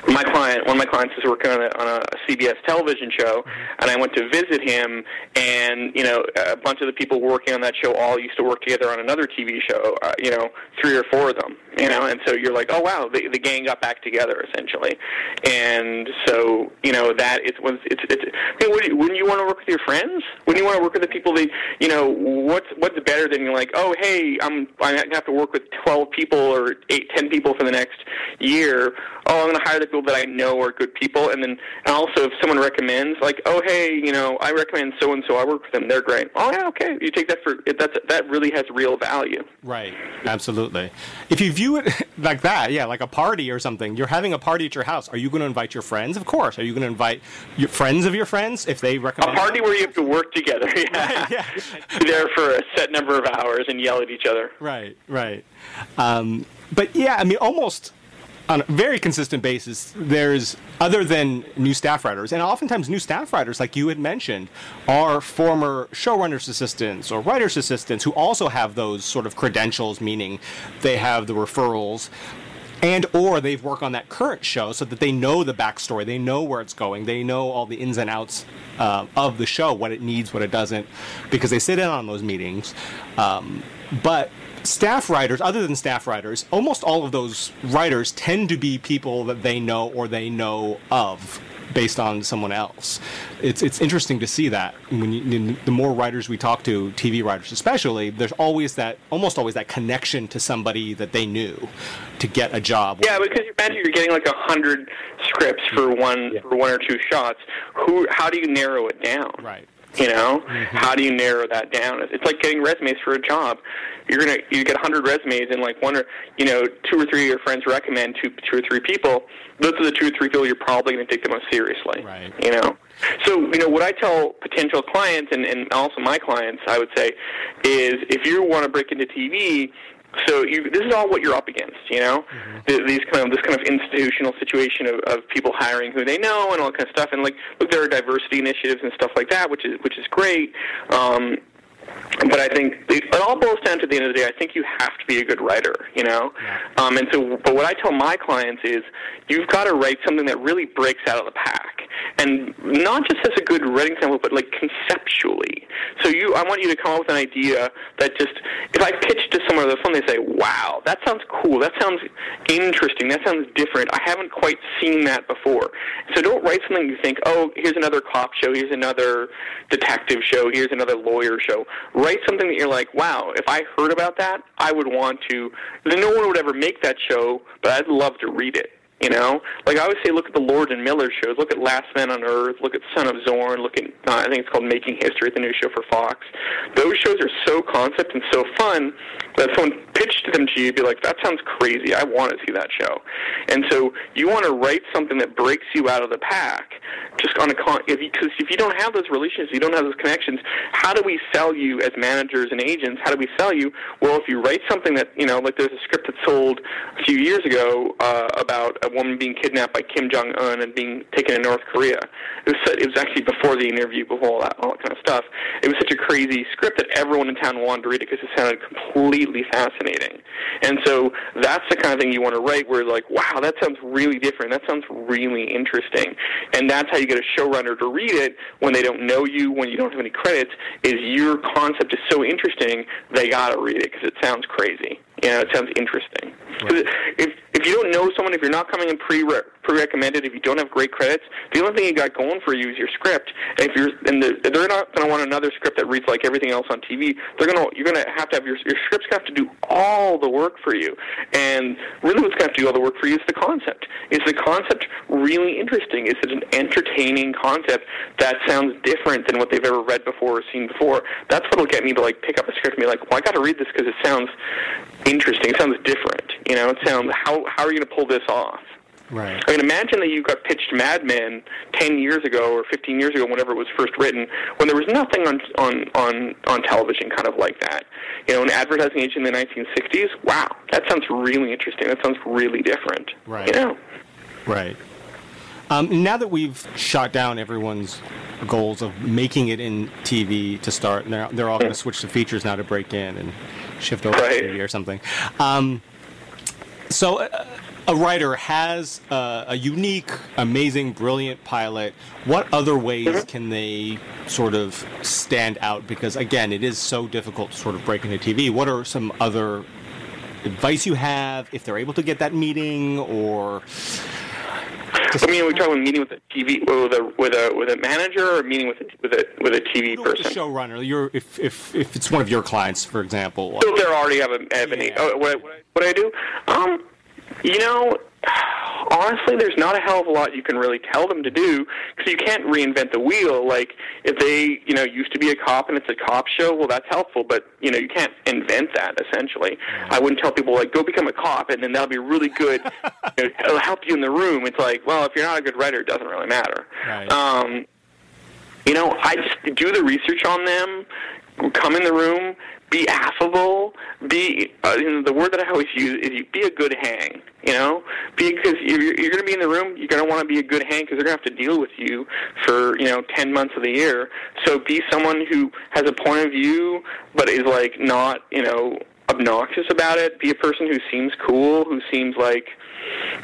my client, one of my clients is working on a, on a CBS television show, and I went to visit him, and you know, a bunch of the people working on that show all used to work together on another TV show. Uh, you know, three or four of them. You know, and so you're like, oh wow, the, the gang got back together essentially, and so you know that when it's it's. Hey, wouldn't you want to work with your friends? Wouldn't you want to work with the people that you know? What's what's better than you're like, oh hey, I'm I'm gonna have to work with twelve people or eight, ten people for the next year. Oh, I'm going to hire the people that I know are good people, and then and also if someone recommends, like, oh hey, you know, I recommend so and so, I work with them, they're great. Oh yeah, okay, you take that for that's that really has real value. Right, absolutely. If you view it like that, yeah, like a party or something, you're having a party at your house. Are you going to invite your friends? Of course. Are you going to invite your friends of your friends if they recommend? A party where you have to work together. Yeah, right, yeah. Be there for a set number of hours and yell at each other. Right, right. Um, but yeah, I mean, almost on a very consistent basis, there's other than new staff writers, and oftentimes new staff writers, like you had mentioned, are former showrunners assistants or writers assistants who also have those sort of credentials, meaning they have the referrals and or they've worked on that current show so that they know the backstory they know where it's going they know all the ins and outs uh, of the show what it needs what it doesn't because they sit in on those meetings. Um, but staff writers, other than staff writers, almost all of those writers tend to be people that they know or they know of based on someone else. It's it's interesting to see that when you, the more writers we talk to, TV writers especially, there's always that almost always that connection to somebody that they knew to get a job. Yeah, because you imagine you're getting like a hundred scripts for mm-hmm. one yeah. for one or two shots. Who? How do you narrow it down? Right. You know, mm-hmm. how do you narrow that down? It's like getting resumes for a job. You're gonna you get 100 resumes, and like one or you know two or three of your friends recommend two two or three people. Those are the two or three people you're probably going to take the most seriously. Right. You know. So you know what I tell potential clients and, and also my clients, I would say, is if you want to break into TV, so you, this is all what you're up against, you know. Mm-hmm. These kind of this kind of institutional situation of, of people hiring who they know and all that kind of stuff. And like, look, there are diversity initiatives and stuff like that, which is which is great. Um, but I think it all boils down to the end of the day. I think you have to be a good writer, you know. Um, and so, but what I tell my clients is, you've got to write something that really breaks out of the pack, and not just as a good writing sample, but like conceptually. So you, I want you to come up with an idea that just, if I pitch to someone on the phone, they say, "Wow, that sounds cool. That sounds interesting. That sounds different. I haven't quite seen that before." So don't write something you think, "Oh, here's another cop show. Here's another detective show. Here's another lawyer show." Write something that you're like, wow, if I heard about that, I would want to. No one would ever make that show, but I'd love to read it. You know, like I always say, look at the Lord and Miller shows. Look at Last Man on Earth. Look at Son of Zorn. Look at uh, I think it's called Making History, the new show for Fox. Those shows are so concept and so fun that if someone pitched them to you, be like, that sounds crazy. I want to see that show. And so you want to write something that breaks you out of the pack. Just on a con, if because if you don't have those relationships, you don't have those connections. How do we sell you as managers and agents? How do we sell you? Well, if you write something that you know, like there's a script that sold a few years ago uh, about a woman being kidnapped by Kim Jong Un and being taken to North Korea. It was it was actually before the interview, before all that all that kind of stuff. It was such a crazy script that everyone in town wanted to read it because it sounded completely fascinating. And so that's the kind of thing you want to write, where like, wow, that sounds really different. That sounds really interesting. And that's how you get a showrunner to read it when they don't know you, when you don't have any credits. Is your concept is so interesting, they got to read it because it sounds crazy. You know, it sounds interesting. Right. If if you don't know someone, if you're not coming in pre pre-recommended, if you don't have great credits, the only thing you got going for you is your script. And if you're and the, they're not going to want another script that reads like everything else on TV. They're going to you're going to have to have your your script's have to do all the work for you. And really, what's going to have to do all the work for you is the concept. Is the concept really interesting? Is it an entertaining concept that sounds different than what they've ever read before or seen before? That's what'll get me to like pick up a script and be like, well, I got to read this because it sounds interesting. It sounds different. You know, it sounds how how are you going to pull this off? Right. I mean, imagine that you got pitched Mad Men ten years ago or fifteen years ago, whenever it was first written, when there was nothing on on on on television kind of like that. You know, an advertising age in the 1960s. Wow, that sounds really interesting. That sounds really different. Right. You know. Right. Um, now that we've shot down everyone's goals of making it in TV to start, and they're, they're all going to switch to features now to break in and shift over right. to TV or something. Um, so, uh, a writer has a, a, unique, amazing, brilliant pilot, what other ways mm-hmm. can they sort of stand out? Because again, it is so difficult to sort of break into TV. What are some other advice you have if they're able to get that meeting or? Just, I mean, we're talking about meeting with a TV with a with a with a manager or meeting with a, with a with a TV person? With showrunner. You're if if if it's one of your clients, for example. So they already have a have yeah. oh, what, what what I do? Um, you know, honestly, there's not a hell of a lot you can really tell them to do because you can't reinvent the wheel. Like if they, you know, used to be a cop and it's a cop show, well, that's helpful, but you know, you can't invent that. Essentially, I wouldn't tell people like go become a cop and then that'll be really good. you know, it'll help you in the room. It's like, well, if you're not a good writer, it doesn't really matter. Right. Um, you know, I just do the research on them, come in the room, be affable, be uh, you know, the word that I always use is you be a good hang. You know, because you're, you're going to be in the room, you're going to want to be a good hang because they're going to have to deal with you for you know ten months of the year. So be someone who has a point of view, but is like not you know obnoxious about it. Be a person who seems cool, who seems like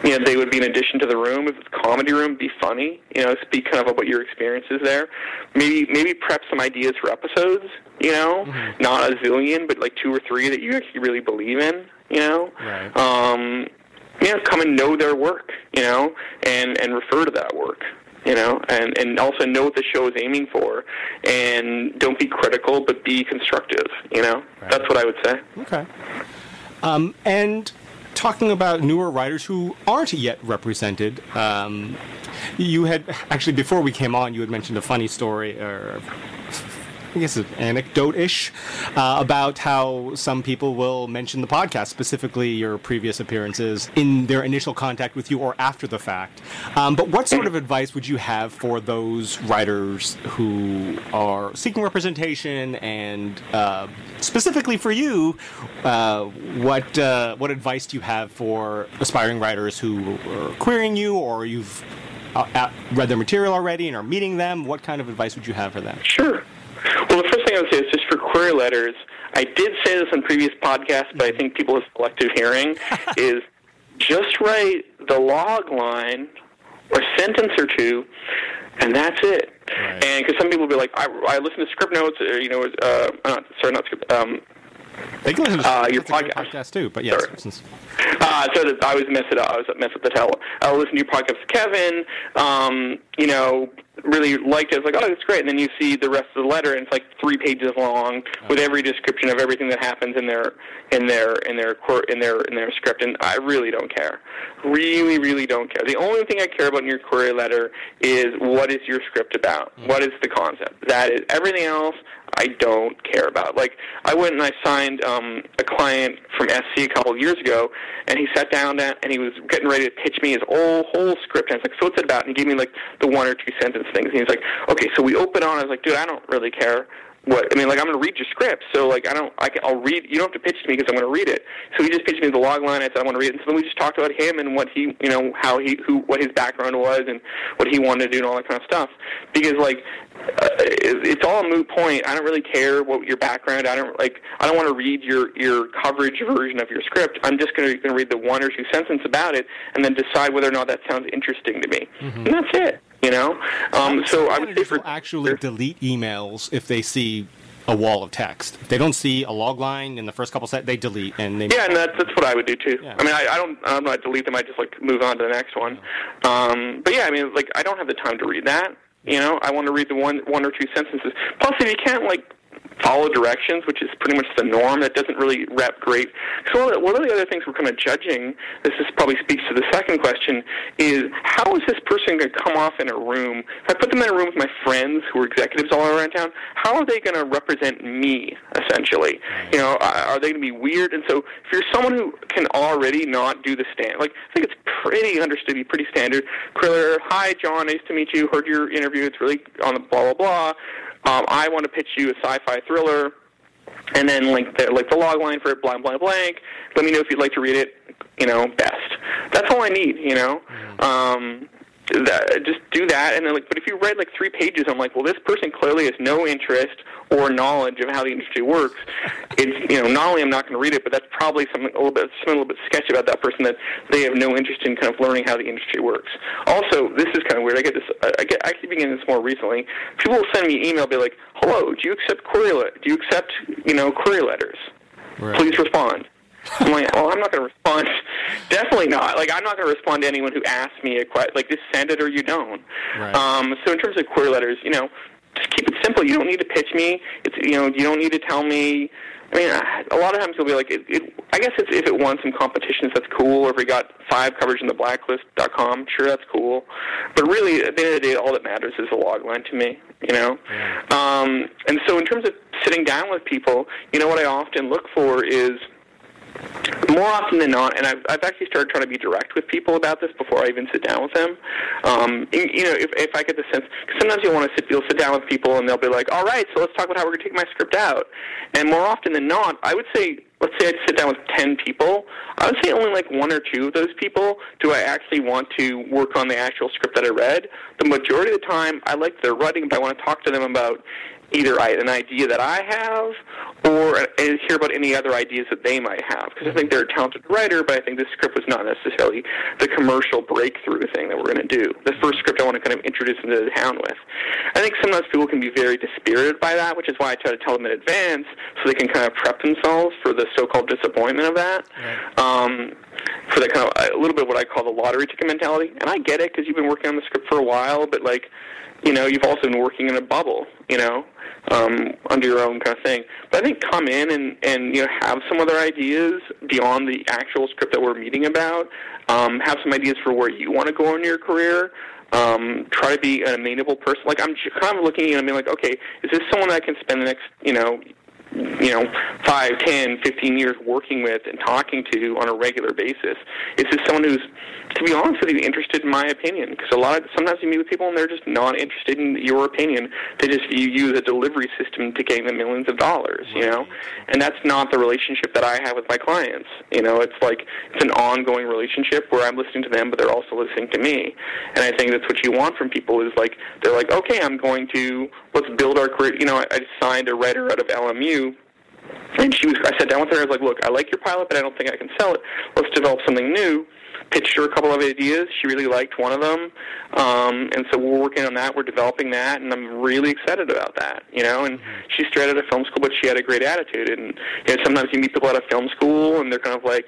you know, they would be an addition to the room. If it's a comedy room, be funny. You know, speak kind of about your experiences there. Maybe maybe prep some ideas for episodes. You know, mm-hmm. not a zillion, but like two or three that you actually really believe in. You know, right. um, you know, come and know their work. You know, and and refer to that work you know, and and also know what the show is aiming for, and don't be critical, but be constructive. You know, right. that's what I would say. Okay. Um, and talking about newer writers who aren't yet represented. Um, you had actually before we came on, you had mentioned a funny story or I guess it's anecdote-ish uh, about how some people will mention the podcast, specifically your previous appearances, in their initial contact with you or after the fact. Um, but what sort of advice would you have for those writers who are seeking representation, and uh, specifically for you, uh, what uh, what advice do you have for aspiring writers who are querying you, or you've uh, read their material already and are meeting them? What kind of advice would you have for them? Sure. Well, the first thing I would say is just for query letters. I did say this on previous podcasts, but I think people have selective hearing. is just write the log line or sentence or two, and that's it. Right. And because some people will be like, I, I listen to Scriptnotes, or, you know, uh, not, sorry, not script. Um, they can listen to uh, your podcast. podcast. too, but yes. Uh, so that I was mess it up. I was mess up the tell. I'll listen to your podcast, with Kevin. Um, you know, really liked it. It's like, oh, it's great. And then you see the rest of the letter, and it's like three pages long with every description of everything that happens in their in their in their in their in their script. And I really don't care. Really, really don't care. The only thing I care about in your query letter is what is your script about? Mm-hmm. What is the concept? That is everything else. I don't care about. Like I went and I signed um, a client from SC a couple of years ago, and he sat down and he was getting ready to pitch me his whole whole script. And I was like, "So what's it about?" And he gave me like the one or two sentence things. And he's like, "Okay, so we open on." I was like, "Dude, I don't really care what I mean, like I'm going to read your script, so like I don't, I can, I'll read. You don't have to pitch to me because I'm going to read it. So he just pitched me the log line. I said I want to read it. And so then we just talked about him and what he, you know, how he, who, what his background was and what he wanted to do and all that kind of stuff. Because like uh, it's all a moot point. I don't really care what your background. I don't like. I don't want to read your your coverage version of your script. I'm just going to read the one or two sentences about it and then decide whether or not that sounds interesting to me. Mm-hmm. And that's it. You know, um, so I would say for actually delete emails if they see a wall of text. If they don't see a log line in the first couple set, they delete and they. Yeah, and that's that's what I would do too. Yeah. I mean, I, I don't I'm not delete them. I just like move on to the next one. Um, but yeah, I mean, like I don't have the time to read that. You know, I want to read the one one or two sentences. Plus, if you can't like follow directions, which is pretty much the norm. That doesn't really rep great. So one of the other things we're kind of judging, this is probably speaks to the second question, is how is this person going to come off in a room? If I put them in a room with my friends who are executives all around town, how are they going to represent me, essentially? You know, are they going to be weird? And so if you're someone who can already not do the stand, like, I think it's pretty understood, be pretty standard. Kriller, hi, John, nice to meet you. Heard your interview. It's really on the blah, blah, blah um, I want to pitch you a sci-fi thriller, and then link the, like the log line for it, blank, blank, blank. Let me know if you'd like to read it. You know, best. That's all I need. You know. Mm-hmm. Um, that, just do that. And then like, but if you read like three pages, I'm like, well, this person clearly has no interest or knowledge of how the industry works. It's you know, not only I'm not going to read it, but that's probably something a little bit something a little bit sketchy about that person that they have no interest in kind of learning how the industry works. Also, this is kind of weird. I get this. I get actually beginning this more recently. People will send me an email, be like, "Hello, do you accept query? Le- do you accept you know query letters? Right. Please respond." I'm like, well, I'm not going to respond. Definitely not. Like, I'm not going to respond to anyone who asks me a question. Like, just send it or you don't. Right. Um, so in terms of query letters, you know, just keep it simple. You don't need to pitch me. It's you know, you don't need to tell me. I mean, a lot of times you'll be like, it, it, I guess it's, if it won some competitions, that's cool. Or if we got five coverage in the blacklist.com, sure, that's cool. But really, at the end of the day, all that matters is the log line to me, you know? Um, and so in terms of sitting down with people, you know, what I often look for is more often than not, and I've, I've actually started trying to be direct with people about this before I even sit down with them. Um, you you know, if, if I get the sense, because sometimes you'll want to sit, you'll sit down with people and they'll be like, all right, so let's talk about how we're going to take my script out. And more often than not, I would say, let's say I'd sit down with 10 people, I would say only like one or two of those people do I actually want to work on the actual script that I read. The majority of the time, I like their writing, but I want to talk to them about either an idea that I have or uh, hear about any other ideas that they might have. Because I think they're a talented writer, but I think this script was not necessarily the commercial breakthrough thing that we're going to do. The first script I want to kind of introduce them to the town with. I think sometimes people can be very dispirited by that, which is why I try to tell them in advance so they can kind of prep themselves for the so-called disappointment of that. Right. Um, for the kind of a little bit of what I call the lottery ticket mentality. And I get it because you've been working on the script for a while, but like, you know, you've also been working in a bubble, you know, um, under your own kind of thing. But I think come in and, and you know have some other ideas beyond the actual script that we're meeting about. Um, have some ideas for where you want to go in your career. Um, try to be an amenable person. Like I'm kind of looking at, I mean, like, okay, is this someone that I can spend the next, you know, you know, five, ten, fifteen years working with and talking to on a regular basis? Is this someone who's, to be honest with you, interested in my opinion? Because a lot of sometimes you meet with people and they're just not interested in your opinion. They just view you as a delivery system to gain them millions of dollars, you know. And that's not the relationship that I have with my clients. You know, it's like it's an ongoing relationship where I'm listening to them, but they're also listening to me. And I think that's what you want from people is like they're like, okay, I'm going to let's build our career. You know, I, I signed a writer out of LMU and she was, I sat down with her. I was like, "Look, I like your pilot, but I don't think I can sell it. Let's develop something new." Pitched her a couple of ideas. She really liked one of them, um, and so we're working on that. We're developing that, and I'm really excited about that. You know, and she's straight out of film school, but she had a great attitude. And you know, sometimes you meet people out of film school, and they're kind of like,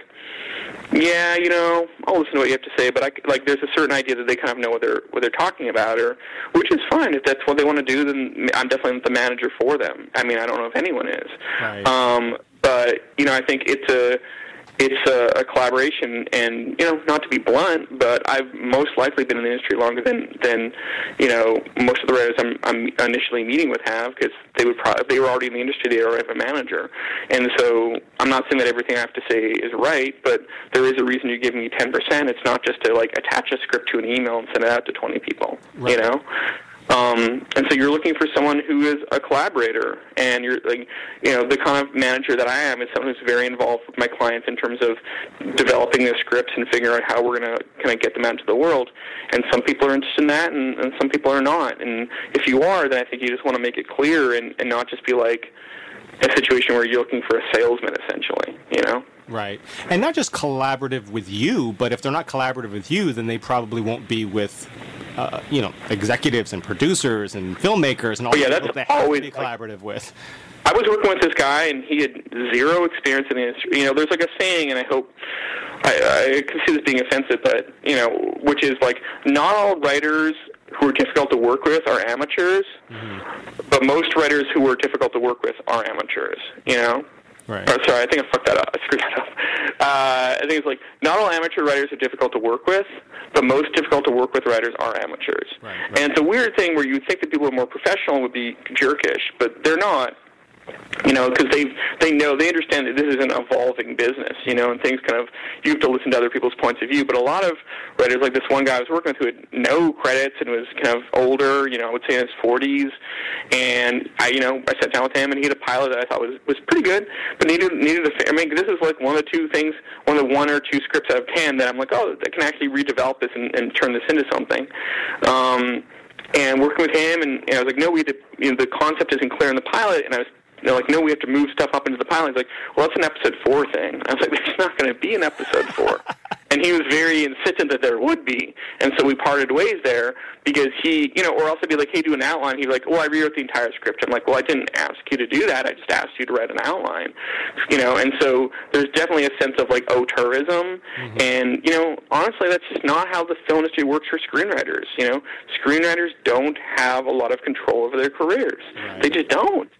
"Yeah, you know, I'll listen to what you have to say," but I, like, there's a certain idea that they kind of know what they're what they're talking about, or which is fine if that's what they want to do. Then I'm definitely the manager for them. I mean, I don't know if anyone is. Right. Um, but you know, I think it's a it's a, a collaboration, and you know, not to be blunt, but I've most likely been in the industry longer than than you know most of the writers I'm, I'm initially meeting with have because they would probably they were already in the industry, they already have a manager, and so I'm not saying that everything I have to say is right, but there is a reason you're giving me 10%. It's not just to like attach a script to an email and send it out to 20 people, Right. you know. Um, and so you're looking for someone who is a collaborator, and you're like, you know, the kind of manager that I am is someone who's very involved with my clients in terms of developing their scripts and figuring out how we're going to kind of get them out into the world. And some people are interested in that, and, and some people are not. And if you are, then I think you just want to make it clear and, and not just be like a situation where you're looking for a salesman, essentially. You know. Right. And not just collaborative with you, but if they're not collaborative with you, then they probably won't be with, uh, you know, executives and producers and filmmakers and all Oh, yeah, the that's people they have to always, be like- collaborative with. I was working with this guy, and he had zero experience in the industry. You know, there's like a saying, and I hope I, I can see this being offensive, but you know, which is like not all writers who are difficult to work with are amateurs, but most writers who are difficult to work with are amateurs. You know. Right. Or, sorry, I think I fucked that up. I screwed that up. Uh, I think it's like not all amateur writers are difficult to work with, but most difficult to work with writers are amateurs. Right, right. And it's a weird thing where you would think that people who are more professional would be jerkish, but they're not. You know, because they they know they understand that this is an evolving business, you know, and things kind of you have to listen to other people's points of view. But a lot of writers, like this one guy I was working with, who had no credits and was kind of older, you know, I would say in his 40s, and I, you know, I sat down with him and he had a pilot that I thought was was pretty good, but needed needed a. I mean, this is like one of the two things, one of the one or two scripts out of ten that I'm like, oh, I can actually redevelop this and, and turn this into something. Um, and working with him, and, and I was like, no, we to, you know, the concept isn't clear in the pilot, and I was they're like, no, we have to move stuff up into the pilot. He's like, well, that's an episode four thing. I was like, there's not going to be an episode four. and he was very insistent that there would be. And so we parted ways there because he, you know, or else I'd be like, hey, do an outline. He'd be like, well, I rewrote the entire script. I'm like, well, I didn't ask you to do that. I just asked you to write an outline. You know, and so there's definitely a sense of like auteurism. Mm-hmm. And, you know, honestly, that's just not how the film industry works for screenwriters. You know, screenwriters don't have a lot of control over their careers. Right. They just don't.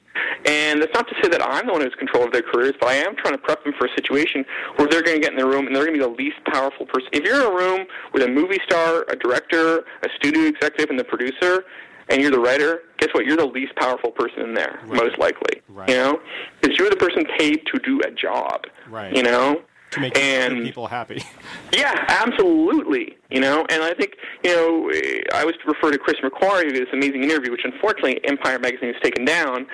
And that's not to say that I'm the one who's control of their careers, but I am trying to prep them for a situation where they're going to get in the room and they're going to be the least powerful person. If you're in a room with a movie star, a director, a studio executive, and the producer, and you're the writer, guess what? You're the least powerful person in there, right. most likely. Right. You know, because you're the person paid to do a job. Right. You know, to make and, people happy. Yeah, absolutely. You know, and I think you know I was to refer to Chris McQuarrie who did this amazing interview, which unfortunately Empire Magazine has taken down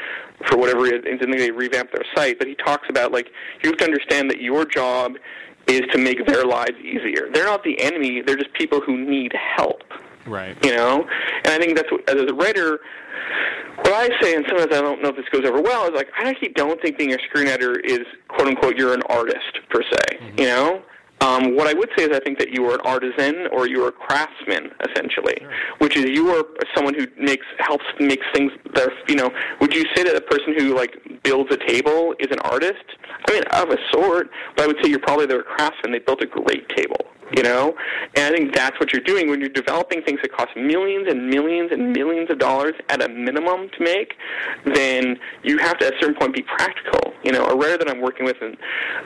for whatever reason. They revamped their site, but he talks about like you have to understand that your job is to make their lives easier. They're not the enemy; they're just people who need help. Right. You know, and I think that's what, as a writer, what I say, and sometimes I don't know if this goes over well, is like I actually don't think being a screenwriter is quote unquote you're an artist per se. Mm-hmm. You know, um, what I would say is I think that you are an artisan or you are a craftsman essentially, sure. which is you are someone who makes helps makes things that are, you know. Would you say that a person who like builds a table is an artist? I mean, of a sort, but I would say you're probably their craftsman. They built a great table you know? And I think that's what you're doing when you're developing things that cost millions and millions and millions of dollars at a minimum to make, then you have to at a certain point be practical. You know, a writer that I'm working with and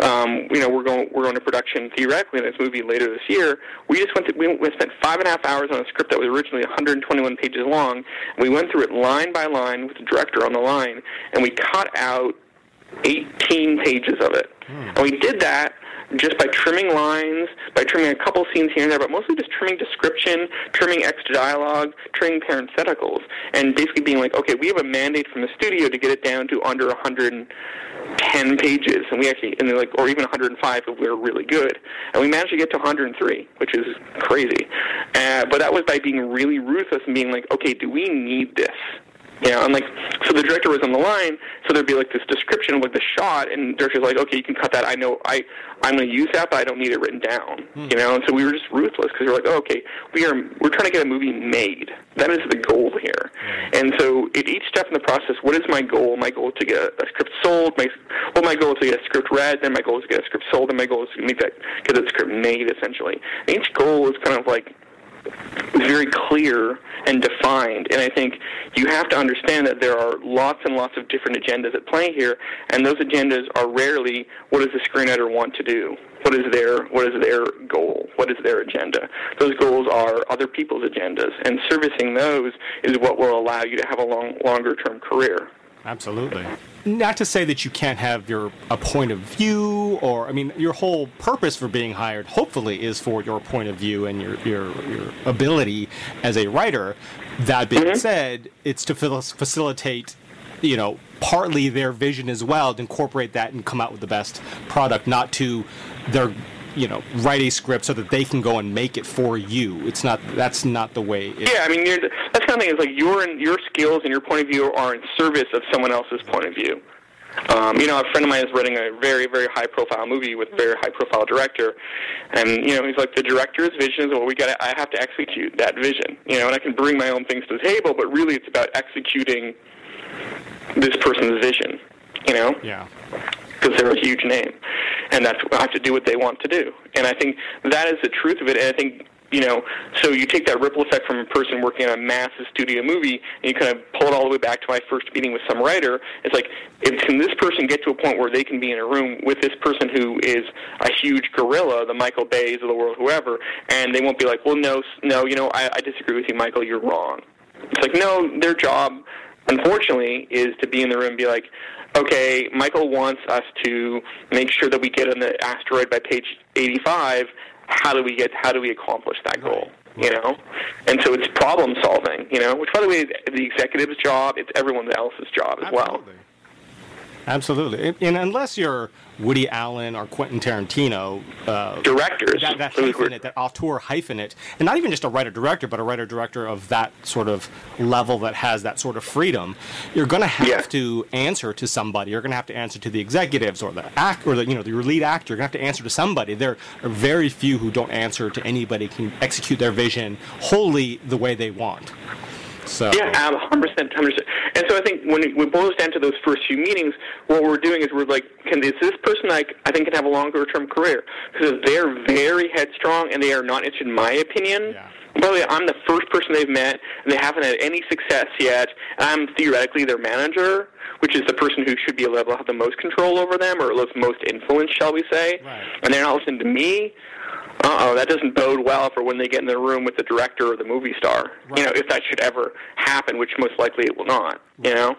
um, you know, we're going we're going to production theoretically in this movie later this year. We just went to, we, we spent five and a half hours on a script that was originally 121 pages long. And we went through it line by line with the director on the line and we cut out 18 pages of it. Hmm. And we did that just by trimming lines, by trimming a couple scenes here and there, but mostly just trimming description, trimming extra dialogue, trimming parentheticals, and basically being like, okay, we have a mandate from the studio to get it down to under 110 pages, and we actually, and like, or even 105 if we are really good, and we managed to get to 103, which is crazy. Uh, but that was by being really ruthless and being like, okay, do we need this? You know, and like, so the director was on the line, so there'd be like this description of like the shot, and the director's like, okay, you can cut that. I know, I, I'm going to use that, but I don't need it written down. Hmm. You know, and so we were just ruthless because we are like, oh, okay, we are, we're trying to get a movie made. That is the goal here. Hmm. And so at each step in the process, what is my goal? My goal is to get a, a script sold. My, well, my goal is to get a script read. Then my goal is to get a script sold. And my goal is to make that, get that script made, essentially. And each goal is kind of like very clear and defined. And I think you have to understand that there are lots and lots of different agendas at play here, and those agendas are rarely what does the screenwriter want to do? What is their what is their goal? What is their agenda? Those goals are other people's agendas, and servicing those is what will allow you to have a long longer term career. Absolutely. Not to say that you can't have your a point of view, or I mean, your whole purpose for being hired, hopefully, is for your point of view and your your, your ability as a writer. That being mm-hmm. said, it's to facilitate, you know, partly their vision as well, to incorporate that and come out with the best product, not to their you know write a script so that they can go and make it for you. It's not that's not the way. It, yeah, I mean that's kind of thing. Is like your your skills and your point of view are in service of someone else's point of view. Um, you know, a friend of mine is writing a very, very high-profile movie with a very high-profile director, and you know, he's like, the director's vision is what we got. I have to execute that vision. You know, and I can bring my own things to the table, but really, it's about executing this person's vision. You know. Yeah because they're a huge name, and that's I have to do what they want to do. And I think that is the truth of it. And I think you know, so you take that ripple effect from a person working on a massive studio movie, and you kind of pull it all the way back to my first meeting with some writer. It's like, if, can this person get to a point where they can be in a room with this person who is a huge gorilla, the Michael Bays of the world, whoever, and they won't be like, well, no, no, you know, I, I disagree with you, Michael, you're wrong. It's like, no, their job, unfortunately, is to be in the room and be like, okay, Michael wants us to make sure that we get on the asteroid by page 85. How do we get? How do we accomplish that goal? You know, and so it's problem solving. You know, which by the way, is the executive's job. It's everyone else's job as Absolutely. well. Absolutely. And unless you're Woody Allen or Quentin Tarantino, uh, directors, that, that hyphenate, that auteur hyphenate, and not even just a writer director, but a writer director of that sort of level that has that sort of freedom, you're going to have Yeah. to answer to somebody. You're going to have to answer to the executives or the act or the you know the lead actor. You're going to have to answer to somebody. There are very few who don't answer to anybody can execute their vision wholly the way they want. So Yeah, um, 100%, 100%. And so I think when it, boils down to those first few meetings, what we're doing is we're like, can is this person like I think can have a longer term career because they're very headstrong and they are not interested in my opinion. Yeah. By the way, I'm the first person they've met, and they haven't had any success yet. And I'm theoretically their manager, which is the person who should be able to have the most control over them, or the most influence, shall we say? Right. And they're not listening to me. Uh oh, that doesn't bode well for when they get in the room with the director or the movie star. You know, if that should ever happen, which most likely it will not. You know.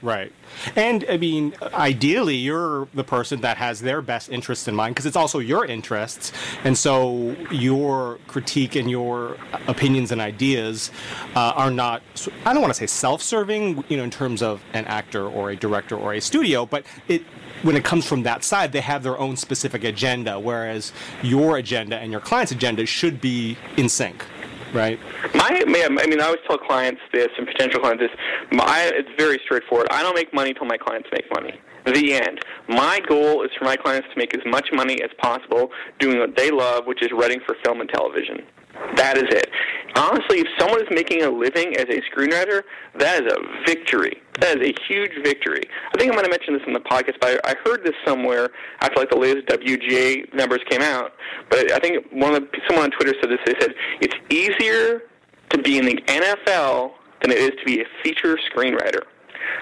Right. And I mean, ideally, you're the person that has their best interests in mind because it's also your interests. And so your critique and your opinions and ideas uh, are not, I don't want to say self serving, you know, in terms of an actor or a director or a studio, but it, when it comes from that side, they have their own specific agenda, whereas your agenda and your client's agenda should be in sync, right? My, I mean, I always tell clients this and potential clients this. My, it's very straightforward. I don't make money till my clients make money. The end. My goal is for my clients to make as much money as possible doing what they love, which is writing for film and television. That is it. Honestly, if someone is making a living as a screenwriter, that is a victory. That is a huge victory. I think I might have mentioned this in the podcast, but I heard this somewhere after like the latest WGA numbers came out. But I think one of the, someone on Twitter said this. They said it's easier to be in the NFL than it is to be a feature screenwriter.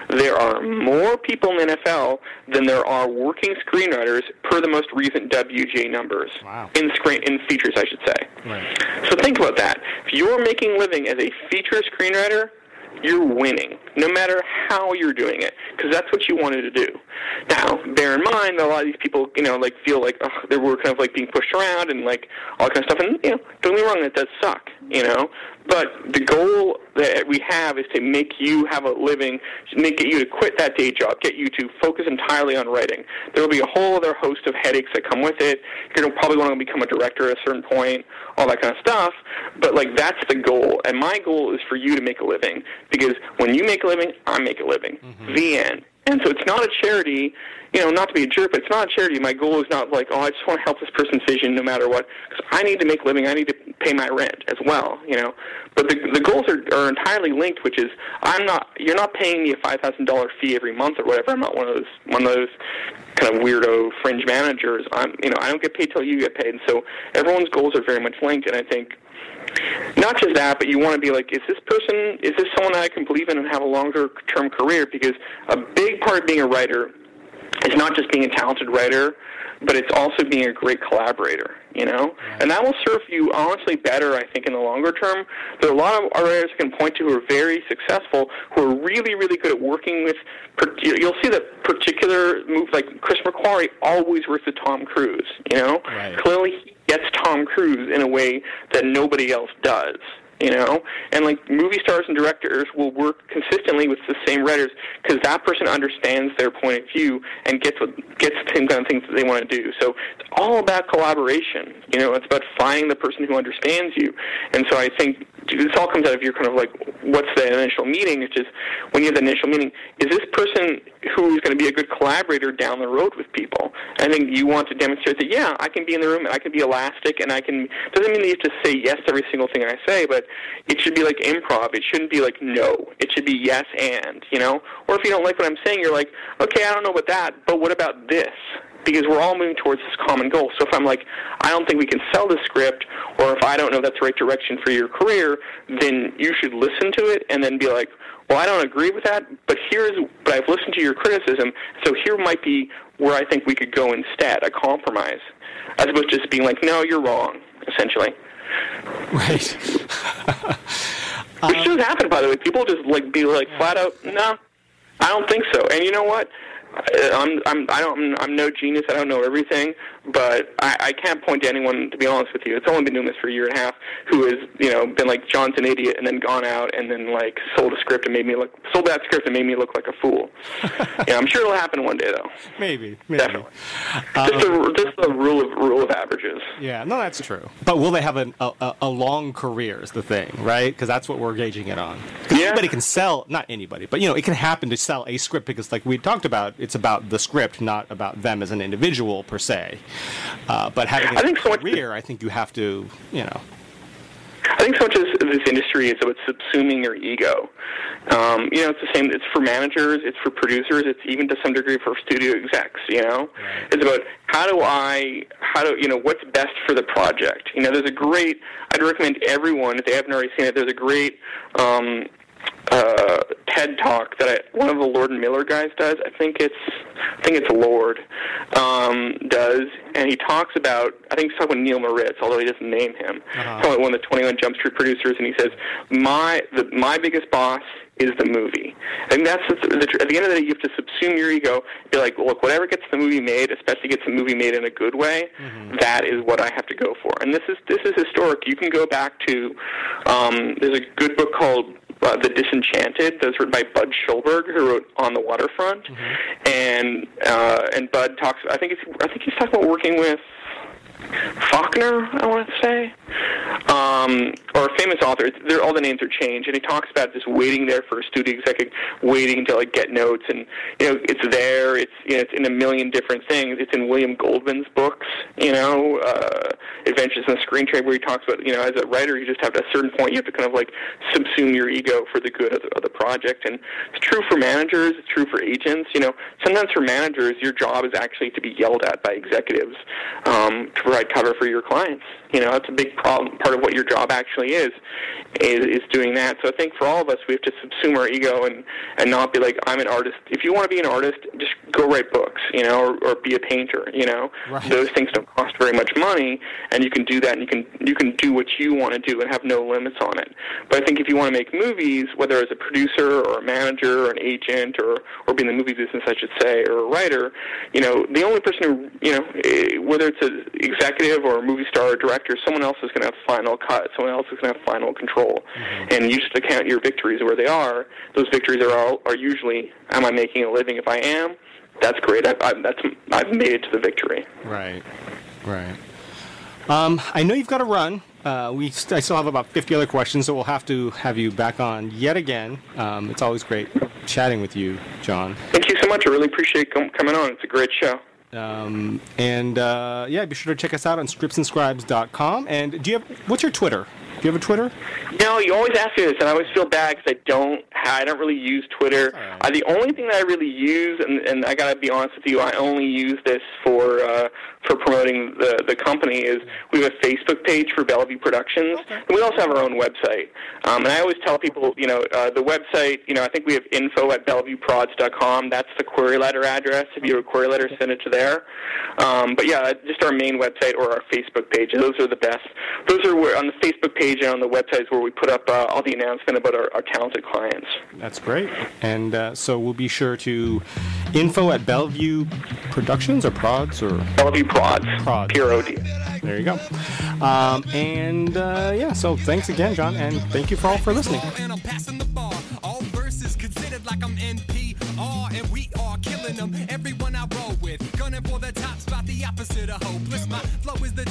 There are more people in the NFL than there are working screenwriters per the most recent WGA numbers. Wow. In screen in features, I should say. Right. So think about that. If you're making a living as a feature screenwriter, you're winning, no matter how you're doing it, because that's what you wanted to do. Now, bear in mind that a lot of these people, you know, like feel like ugh, they were kind of like being pushed around and like all that kind of stuff. And you know, don't get me wrong, that does suck, you know. But the goal that we have is to make you have a living, make get you to quit that day job, get you to focus entirely on writing. There will be a whole other host of headaches that come with it. You're gonna probably want to become a director at a certain point, all that kind of stuff. But like that's the goal, and my goal is for you to make a living because when you make a living, I make a living. Mm-hmm. The end. And so it's not a charity, you know, not to be a jerk, but it's not a charity. My goal is not like, oh, I just want to help this person's vision no matter what. Because I need to make a living. I need to pay my rent as well, you know. But the, the goals are, are entirely linked, which is I'm not, you're not paying me a $5,000 fee every month or whatever. I'm not one of those, one of those kind of weirdo fringe managers. I'm, you know, I don't get paid till you get paid. And so everyone's goals are very much linked. And I think not just that, but you want to be like, is this person, is this someone that I can believe in and have a longer term career? Because a big part of being a writer is not just being a talented writer, but it's also being a great collaborator, you know? And that will serve you honestly better, I think, in the longer term. There are a lot of writers I can point to who are very successful, who are really, really good at working with, you'll see that particular moves, like Chris McQuarrie always works with Tom Cruise, you know? Right. Clearly he gets Tom Cruise in a way that nobody else does. You know, and like movie stars and directors will work consistently with the same writers because that person understands their point of view and gets what gets the same kind of things that they want to do. So it's all about collaboration. You know, it's about finding the person who understands you. And so I think this all comes out of your kind of like what's the initial meeting, which is when you have the initial meeting, is this person who's going to be a good collaborator down the road with people? I think you want to demonstrate that yeah, I can be in the room and I can be elastic and I can doesn't mean that you have to say yes to every single thing I say, but it should be like improv. It shouldn't be like no. It should be yes and, you know? Or if you don't like what I'm saying, you're like, okay, I don't know about that, but what about this? Because we're all moving towards this common goal. So if I'm like, I don't think we can sell the script, or if I don't know that's the right direction for your career, then you should listen to it and then be like, well, I don't agree with that, but here's, but I've listened to your criticism, so here might be where I think we could go instead, a compromise, as opposed to just being like, no, you're wrong, essentially. Right. Which does happen, by the way. People just like be like flat out, no, I don't think so. And you know what? Uh, I'm I'm I don't I'm no genius. I don't know everything, but I, I can't point to anyone to be honest with you. It's only been doing this for a year and a half who has you know been like John's an idiot and then gone out and then like sold a script and made me look sold that script and made me look like a fool. yeah, I'm sure it'll happen one day though. Maybe, maybe. Definitely. Um, just a rule of rule of averages. Yeah, no, that's true. But will they have a a, a long career? Is the thing, right? Because that's what we're gauging it on. Yeah. Anybody can sell, not anybody, but you know, it can happen to sell a script because, like we talked about, it's about the script, not about them as an individual per se. Uh, but having a I think career, I think you have to, you know. I think so much as this industry is about subsuming your ego. Um, you know, it's the same. It's for managers. It's for producers. It's even to some degree for studio execs. You know, right. it's about how do I, how do you know, what's best for the project. You know, there's a great. I'd recommend everyone if they haven't already seen it. There's a great um, uh, TED talk that I, one of the Lord and Miller guys does. I think it's I think it's Lord um, does, and he talks about I think he's talking about Neil Moritz, although he doesn't name him. Uh-huh. He's talking one of the Twenty One Jump Street producers, and he says my the, my biggest boss is the movie. And that's the, the, at the end of the day, you have to subsume your ego. Be like, look, whatever gets the movie made, especially gets the movie made in a good way, mm-hmm. that is what I have to go for. And this is this is historic. You can go back to um, there's a good book called uh, The Disenchanted. That was written by Bud Schulberg, who wrote On the Waterfront. Mm-hmm. And uh, and Bud talks. I think it's, I think he's talking about working with Faulkner, I want to say, um, or a famous author. They're, all the names are changed, and he talks about just waiting there for a studio executive, waiting to like get notes, and you know it's there. It's you know it's in a million different things. It's in William Goldman's books, you know, uh, Adventures in the Screen Trade, where he talks about you know as a writer you just have to, at a certain point you have to kind of like subsume your ego for the good of the, of the project, and it's true for managers. It's true for agents. You know, sometimes for managers your job is actually to be yelled at by executives. Um, provide cover for your clients. You know, that's a big problem. Part of what your job actually is, is, is doing that. So I think for all of us, we have to subsume our ego and, and not be like, I'm an artist. If you want to be an artist, just go write books, you know, or, or be a painter, you know. Right. Those things don't cost very much money, and you can do that, and you can you can do what you want to do and have no limits on it. But I think if you want to make movies, whether as a producer or a manager or an agent or or be in the movie business, I should say, or a writer, you know, the only person who, you know, eh, whether it's an executive or a movie star or director, someone else is going to have final cut. Someone else is going to have final control. Mm-hmm. And you just account your victories where they are. Those victories are all, are usually, am I making a living? If I am, that's great. I've, I've, that's, I've made it to the victory. Right, right. Um, I know you've got to run. Uh, we st- I still have about 50 other questions, so we'll have to have you back on yet again. Um, it's always great chatting with you, John. Thank you so much. I really appreciate com- coming on. It's a great show. Um, and uh, yeah, be sure to check us out on scriptsandscribes.com. And do you have what's your Twitter? Do you have a Twitter? No, you always ask me this, and I always feel bad because I don't. I don't really use Twitter. Right. Uh, the only thing that I really use, and, and I gotta be honest with you, I only use this for uh, for promoting the the company. Is we have a Facebook page for Bellevue Productions, okay. and we also have our own website. Um, and I always tell people, you know, uh, the website. You know, I think we have info at BellevueProds.com. That's the query letter address. If you have a query letter, send it to there. Um, but yeah, just our main website or our Facebook page. Those are the best. Those are where on the Facebook page page and on the websites where we put up uh, all the announcement about our, our, talented clients. That's great. And uh, so we'll be sure to info at Bellevue Productions or Prods or Bellevue Prods. Prods. P-R-O-D. There you go. Um, and uh, yeah, so thanks again, John, and thank you for all for listening. Everyone I roll with, gunning for the top spot, the opposite of hopeless. My flow is the